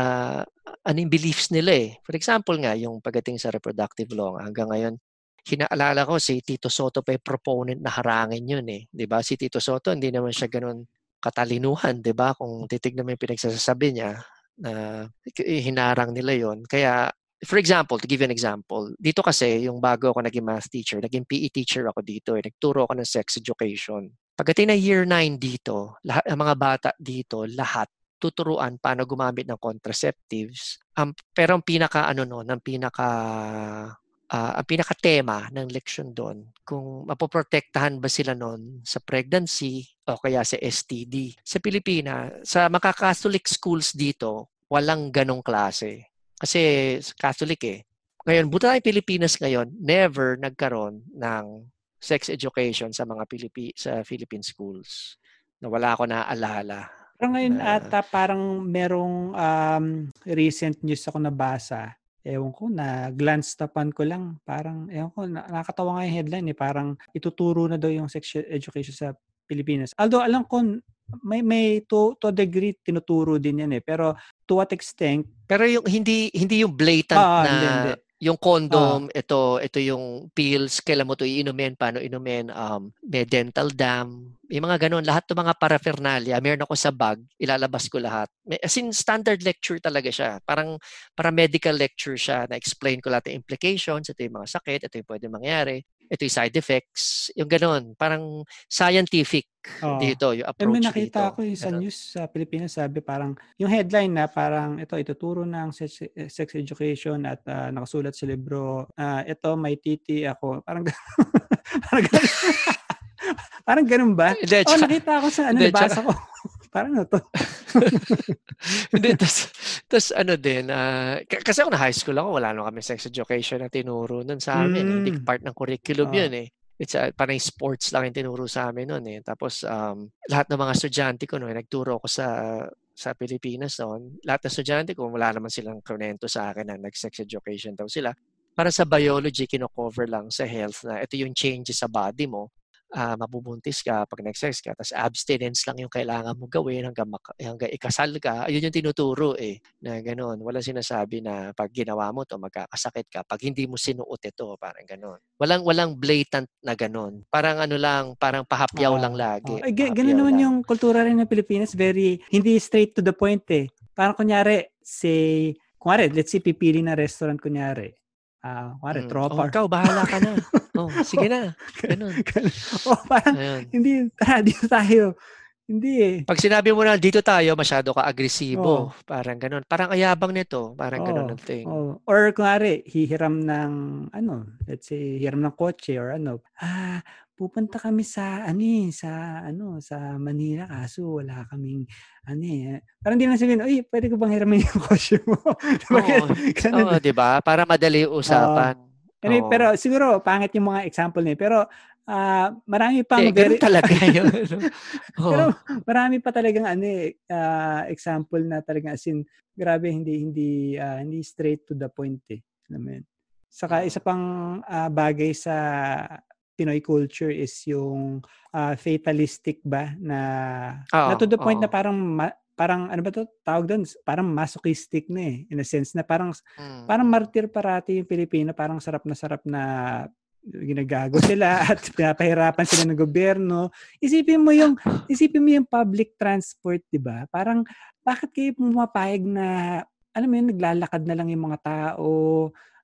ano yung beliefs nila eh. For example nga, yung pagdating sa reproductive law, hanggang ngayon, hinaalala ko si Tito Soto pa yung proponent na harangin yun eh. ba Si Tito Soto, hindi naman siya ganun katalinuhan, ba Kung titignan mo yung pinagsasabi niya, na hinarang nila yon Kaya for example, to give you an example, dito kasi yung bago ako naging math teacher, naging PE teacher ako dito, eh, nagturo ako ng sex education. Pagdating na year 9 dito, lahat ng mga bata dito, lahat tuturuan paano gumamit ng contraceptives. Um, pero ang pinaka ano no, ang pinaka uh, ang pinaka tema ng leksyon doon kung mapoprotektahan ba sila noon sa pregnancy o kaya sa STD. Sa Pilipinas, sa mga Catholic schools dito, walang ganong klase. Kasi Catholic eh. Ngayon, buta tayo Pilipinas ngayon, never nagkaroon ng sex education sa mga Pilipi sa Philippine schools. Na wala ako naaalala. Pero ngayon na, ata parang merong um, recent news ako nabasa. Ewan ko, na glance tapan ko lang. Parang, ewan ko, nakakatawa nga yung headline eh. Parang ituturo na daw yung sex education sa Pilipinas. Although alam ko may may to to a degree tinuturo din yan eh. Pero to what extent? Pero yung hindi hindi yung blatant ah, na hindi, hindi. Yung condom, ah. ito ito yung pills, kailan mo to iinumin, paano inumin, um, may dental dam, yung mga ganun, lahat ng mga paraphernalia, meron ako sa bag, ilalabas ko lahat. May, as in, standard lecture talaga siya. Parang para medical lecture siya na explain ko lahat ng implications, ito yung mga sakit, ito yung pwede mangyari ito yung side effects, yung ganun, parang scientific oh. dito, yung approach may nakita dito. ko yung sa news sa Pilipinas, sabi parang, yung headline na parang ito, ituturo ng sex, sex education at uh, nakasulat sa libro, uh, ito, may titi ako. Parang, parang ganun. parang ganun ba? De, oh, nakita ko sa ano, nabasa ko. Parang ano to? Hindi, tas, ano din, uh, k- kasi ako na high school ako, wala naman kami sex education na tinuro nun sa amin. Mm. Hindi part ng curriculum oh. yun eh. It's a, parang sports lang yung tinuro sa amin noon eh. Tapos um, lahat ng mga estudyante ko noon, nagturo ako sa sa Pilipinas noon. Lahat ng estudyante ko, wala naman silang kunento sa akin na nag-sex education daw sila. Para sa biology, kino-cover lang sa health na ito yung changes sa body mo uh, mabubuntis ka pag nag-sex ka, tapos abstinence lang yung kailangan mo gawin hanggang, maka, hanggang ikasal ka, ayun yung tinuturo eh, na gano'n. Wala sinasabi na pag ginawa mo to magkakasakit ka. Pag hindi mo sinuot ito, parang gano'n. Walang, walang blatant na gano'n. Parang ano lang, parang pahapyaw uh, lang lagi. Uh, eh, gano'n naman lang. yung kultura rin ng Pilipinas, very, hindi straight to the point eh. Parang kunyari, say, kunyari, let's say pipili na restaurant kunyari, Ah, uh, kuwari, mm. tropa. Oh, ikaw, bahala ka na. oh, sige na. Ganun. oh, parang, Ayun. hindi, tara, dito tayo. Hindi eh. Pag sinabi mo na dito tayo, masyado ka agresibo. Oh. Parang ganun. Parang ayabang nito. Parang oh. ganun ang thing. Oh. Or kunwari, hihiram ng, ano, let's say, hihiram ng kotse or ano. Ah, pupunta kami sa ano eh, sa ano sa Manila kaso wala kaming ano eh. Parang hindi na sabihin, "Uy, pwede ko bang hiramin yung kotse mo?" Oo, oh, 'di ba? Para madali usapan. Uh, anyway, pero siguro pangit yung mga example niya, pero uh, marami pang eh, very talaga yun. oh. Pero marami pa talagang ano eh, uh, example na talaga as in grabe hindi hindi uh, hindi straight to the point eh. Alam mo Saka isa pang uh, bagay sa Pinoy culture is yung uh, fatalistic ba na oh, na to the point oh. na parang ma- parang ano ba to tawag doon parang masochistic na eh in a sense na parang mm. parang martir parati yung Pilipino parang sarap na sarap na ginagago sila at pinapahirapan sila ng gobyerno isipin mo yung isipin mo yung public transport di ba parang bakit kayo pumapayag na alam mo yun naglalakad na lang yung mga tao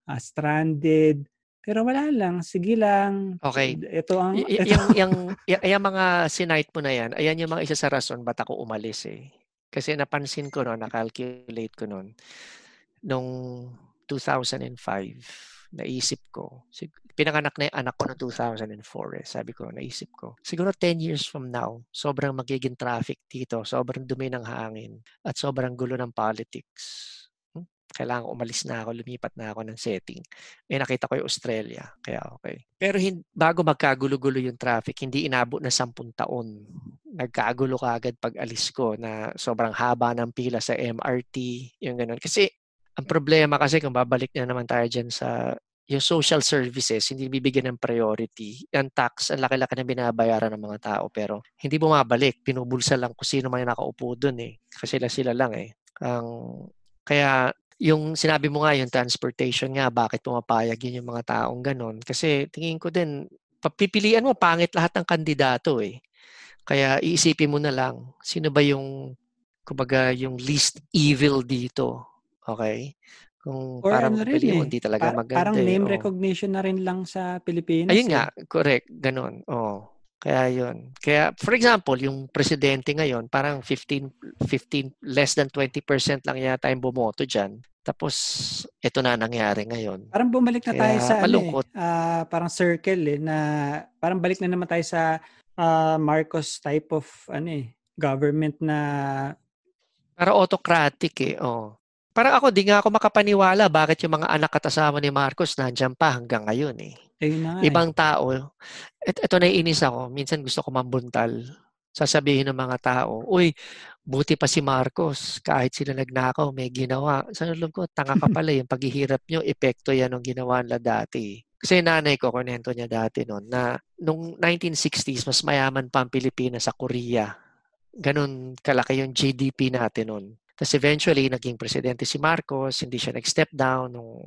uh, stranded pero wala lang, sige lang. Okay. Ito ang y- ito. yung yung yung mga sinight mo na yan, ayan yung mga isa sa rason ba't ako umalis eh. Kasi napansin ko no, na-calculate ko noon nung 2005, naisip ko, pinanganak na yung anak ko noong 2004 eh. Sabi ko, naisip ko, siguro 10 years from now, sobrang magiging traffic dito, sobrang dumi ng hangin, at sobrang gulo ng politics kailangan umalis na ako, lumipat na ako ng setting. Eh nakita ko yung Australia, kaya okay. Pero hin- bago magkagulo-gulo yung traffic, hindi inabot na 10 taon. Nagkagulo ka agad pag alis ko na sobrang haba ng pila sa MRT, yung ganun. Kasi ang problema kasi kung babalik na naman tayo dyan sa yung social services, hindi bibigyan ng priority. Ang tax, ang laki-laki na binabayaran ng mga tao, pero hindi bumabalik. Pinubulsa lang kung sino man nakaupo dun eh. Kasi sila sila lang eh. Ang, kaya yung sinabi mo nga, yung transportation nga, bakit pumapayag yun yung mga taong ganon? Kasi tingin ko din, papipilian mo, pangit lahat ng kandidato eh. Kaya iisipin mo na lang, sino ba yung, kumbaga, yung least evil dito? Okay? Kung Or para ano rin eh, hindi talaga pa- maganda. parang eh. name Oo. recognition na rin lang sa Pilipinas. Ayun eh. nga, correct, ganun. Oh. Kaya yun. Kaya for example, yung presidente ngayon, parang 15 15 less than 20% lang yata yung bumoto diyan. Tapos ito na nangyari ngayon. Parang bumalik na tayo Kaya sa ano eh, malungkot. ah, parang circle eh, na parang balik na naman tayo sa ah, Marcos type of ano eh, government na Para autocratic eh. Oh. Parang ako, di nga ako makapaniwala bakit yung mga anak at asawa ni Marcos nandiyan pa hanggang ngayon eh. Ayun na eh. Ibang tao, et, ito naiinis ako, minsan gusto ko mambuntal. Sasabihin ng mga tao, uy, buti pa si Marcos, kahit sila nagnakaw, may ginawa. Sa loob ko, tanga ka pala, yung paghihirap nyo, epekto yan ng ginawa nila dati. Kasi nanay ko, kunento niya dati noon, na nung 1960s, mas mayaman pa ang Pilipinas sa Korea. Ganon kalaki yung GDP natin noon. Tapos eventually, naging presidente si Marcos, hindi siya nag-step down nung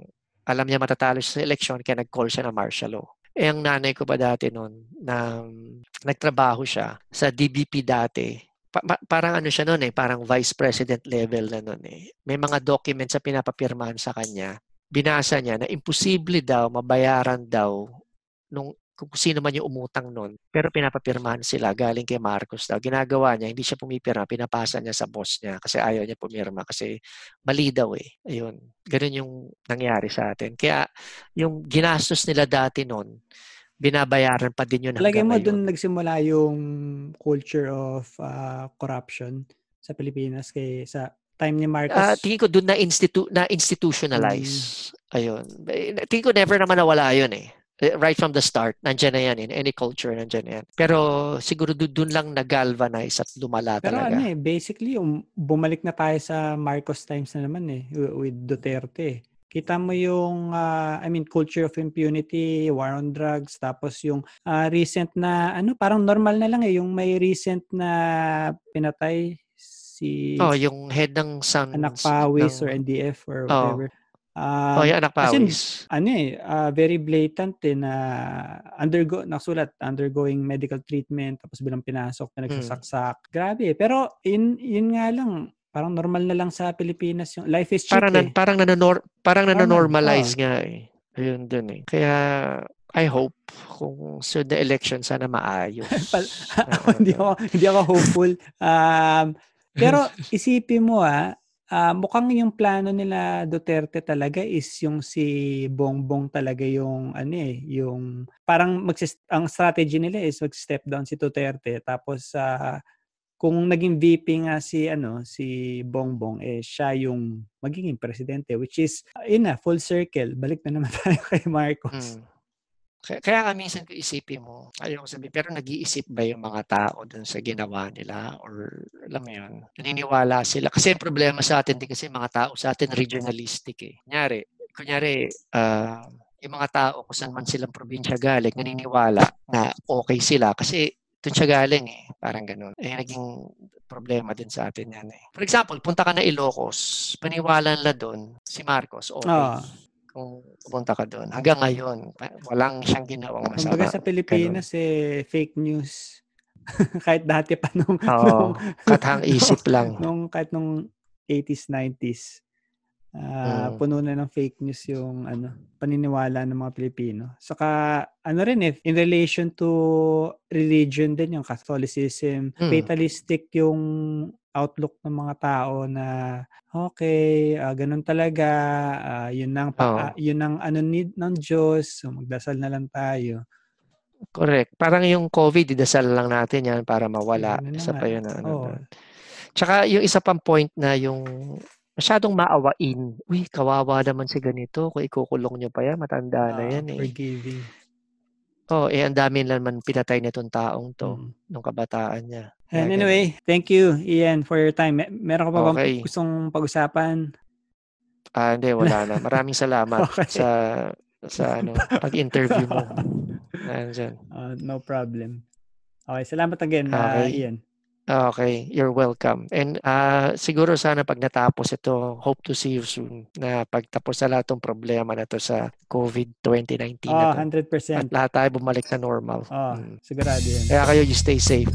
alam niya matatalo siya sa eleksyon, kaya nag-call siya ng martial law. Eh, ang nanay ko pa dati noon, na mm, nagtrabaho siya sa DBP dati. Pa- pa- parang ano siya noon eh, parang vice president level na noon eh. May mga documents na pinapapirmahan sa kanya. Binasa niya na imposible daw, mabayaran daw nung kung sino man yung umutang noon. Pero pinapapirmahan sila galing kay Marcos daw. Ginagawa niya, hindi siya pumipirma, pinapasa niya sa boss niya kasi ayaw niya pumirma kasi mali daw eh. Ayun. Ganun yung nangyari sa atin. Kaya yung ginastos nila dati noon, binabayaran pa din yun Lagay mo doon nagsimula yung culture of ah, corruption sa Pilipinas kay sa time ni Marcos. Ah, tingin ko doon na, institu- na institutionalize. Ayun. Eh, Tingin ko never naman nawala yun eh. Eh, Right from the start, nandyan na yan. In any culture, nandyan na yan. Pero siguro doon, lang nag-galvanize at lumala Pero talaga. ano eh, basically, um, bumalik na tayo sa Marcos times na naman eh, wi- with Duterte. Kita mo yung, ah, I mean, culture of impunity, war on drugs, tapos yung ah, recent na, ano, parang normal na lang eh, yung may recent na pinatay si oh, yung head ng San... anak Pawis ng- or NDF or Oo. whatever. Ah, oh, anak in, Pawis. ano eh, ah, very blatant eh na undergo, nakasulat, undergoing medical treatment, tapos bilang pinasok na nagsasaksak. Grabe eh. Pero yun, yun nga lang, parang normal na lang sa Pilipinas yung life is cheap parang, eh. parang, nanonor, parang Normal, nanonormalize oo. nga eh. Ayun dun eh. Kaya I hope kung so the election sana maayos. Na hindi ako hindi ako hopeful. Um, pero isipin mo ah, ah, mukhang yung plano nila Duterte talaga is yung si Bongbong talaga yung ano eh, yung parang magsis- ang strategy nila is mag-step down si Duterte tapos sa kung naging VP nga si ano si Bongbong eh siya yung magiging presidente which is uh, yun full circle balik na naman tayo kay Marcos. Mm. Kaya, kaya nga minsan ko isipin mo, ayaw ko sabihin, pero nag-iisip ba yung mga tao dun sa ginawa nila? Or alam mo yun, naniniwala sila. Kasi problema sa atin din kasi mga tao sa atin regionalistic eh. Kunyari, kunyari, ah, yung mga tao kung saan man silang probinsya galing, naniniwala na okay sila kasi doon siya galing eh. Parang ganun. Eh, naging problema din sa atin yan eh. For example, punta ka na Ilocos, paniwala nila doon, si Marcos, okay. Ah. Kung pupunta ka doon. Hanggang ngayon, walang siyang ginawang masama. Kumbaga sa Pilipinas eh fake news. kahit dati pa nung, Oo, nung, katang isip lang. nung kahit nung 80s, 90s. Ah, Mm. Puno na ng fake news yung ano, paniniwala ng mga Pilipino. Saka ano rin eh, in relation to religion din yung Catholicism, Mm. fatalistic yung outlook ng mga tao na okay, ah, ganun talaga, ah, yun ang pa- Oo. ah, yun ang ano need ng Diyos, so magdasal na lang tayo. Correct. Parang yung COVID, idasal lang natin yan para mawala. Na Isa pa yun. na Ano, doon. Tsaka yung isa pang point na yung masyadong maawain. Uy, kawawa naman si ganito. Kung ikukulong nyo pa yan, matanda na Ah, yan eh. Forgiving. Oh, eh, ang dami naman pinatay nitong taong to, Mm. nung kabataan niya. And Kaya anyway, thank you Ian for your time. Me- Meron ka pa bang Okay. gustong pag-usapan? Ah, hindi, wala na. Maraming salamat Okay. sa sa ano, pag-interview mo. Nandyan. Uh, no problem. Okay, salamat again, uh, Okay. Ian. Okay, you're welcome. And ah, siguro sana pag natapos ito, hope to see you soon na pagtapos sa lahat ng problema na to sa COVID 2019 Oh, na to. At 100%. lahat tayo bumalik na normal. Oh, Mm. sigurado yan. Kaya kayo, you stay safe.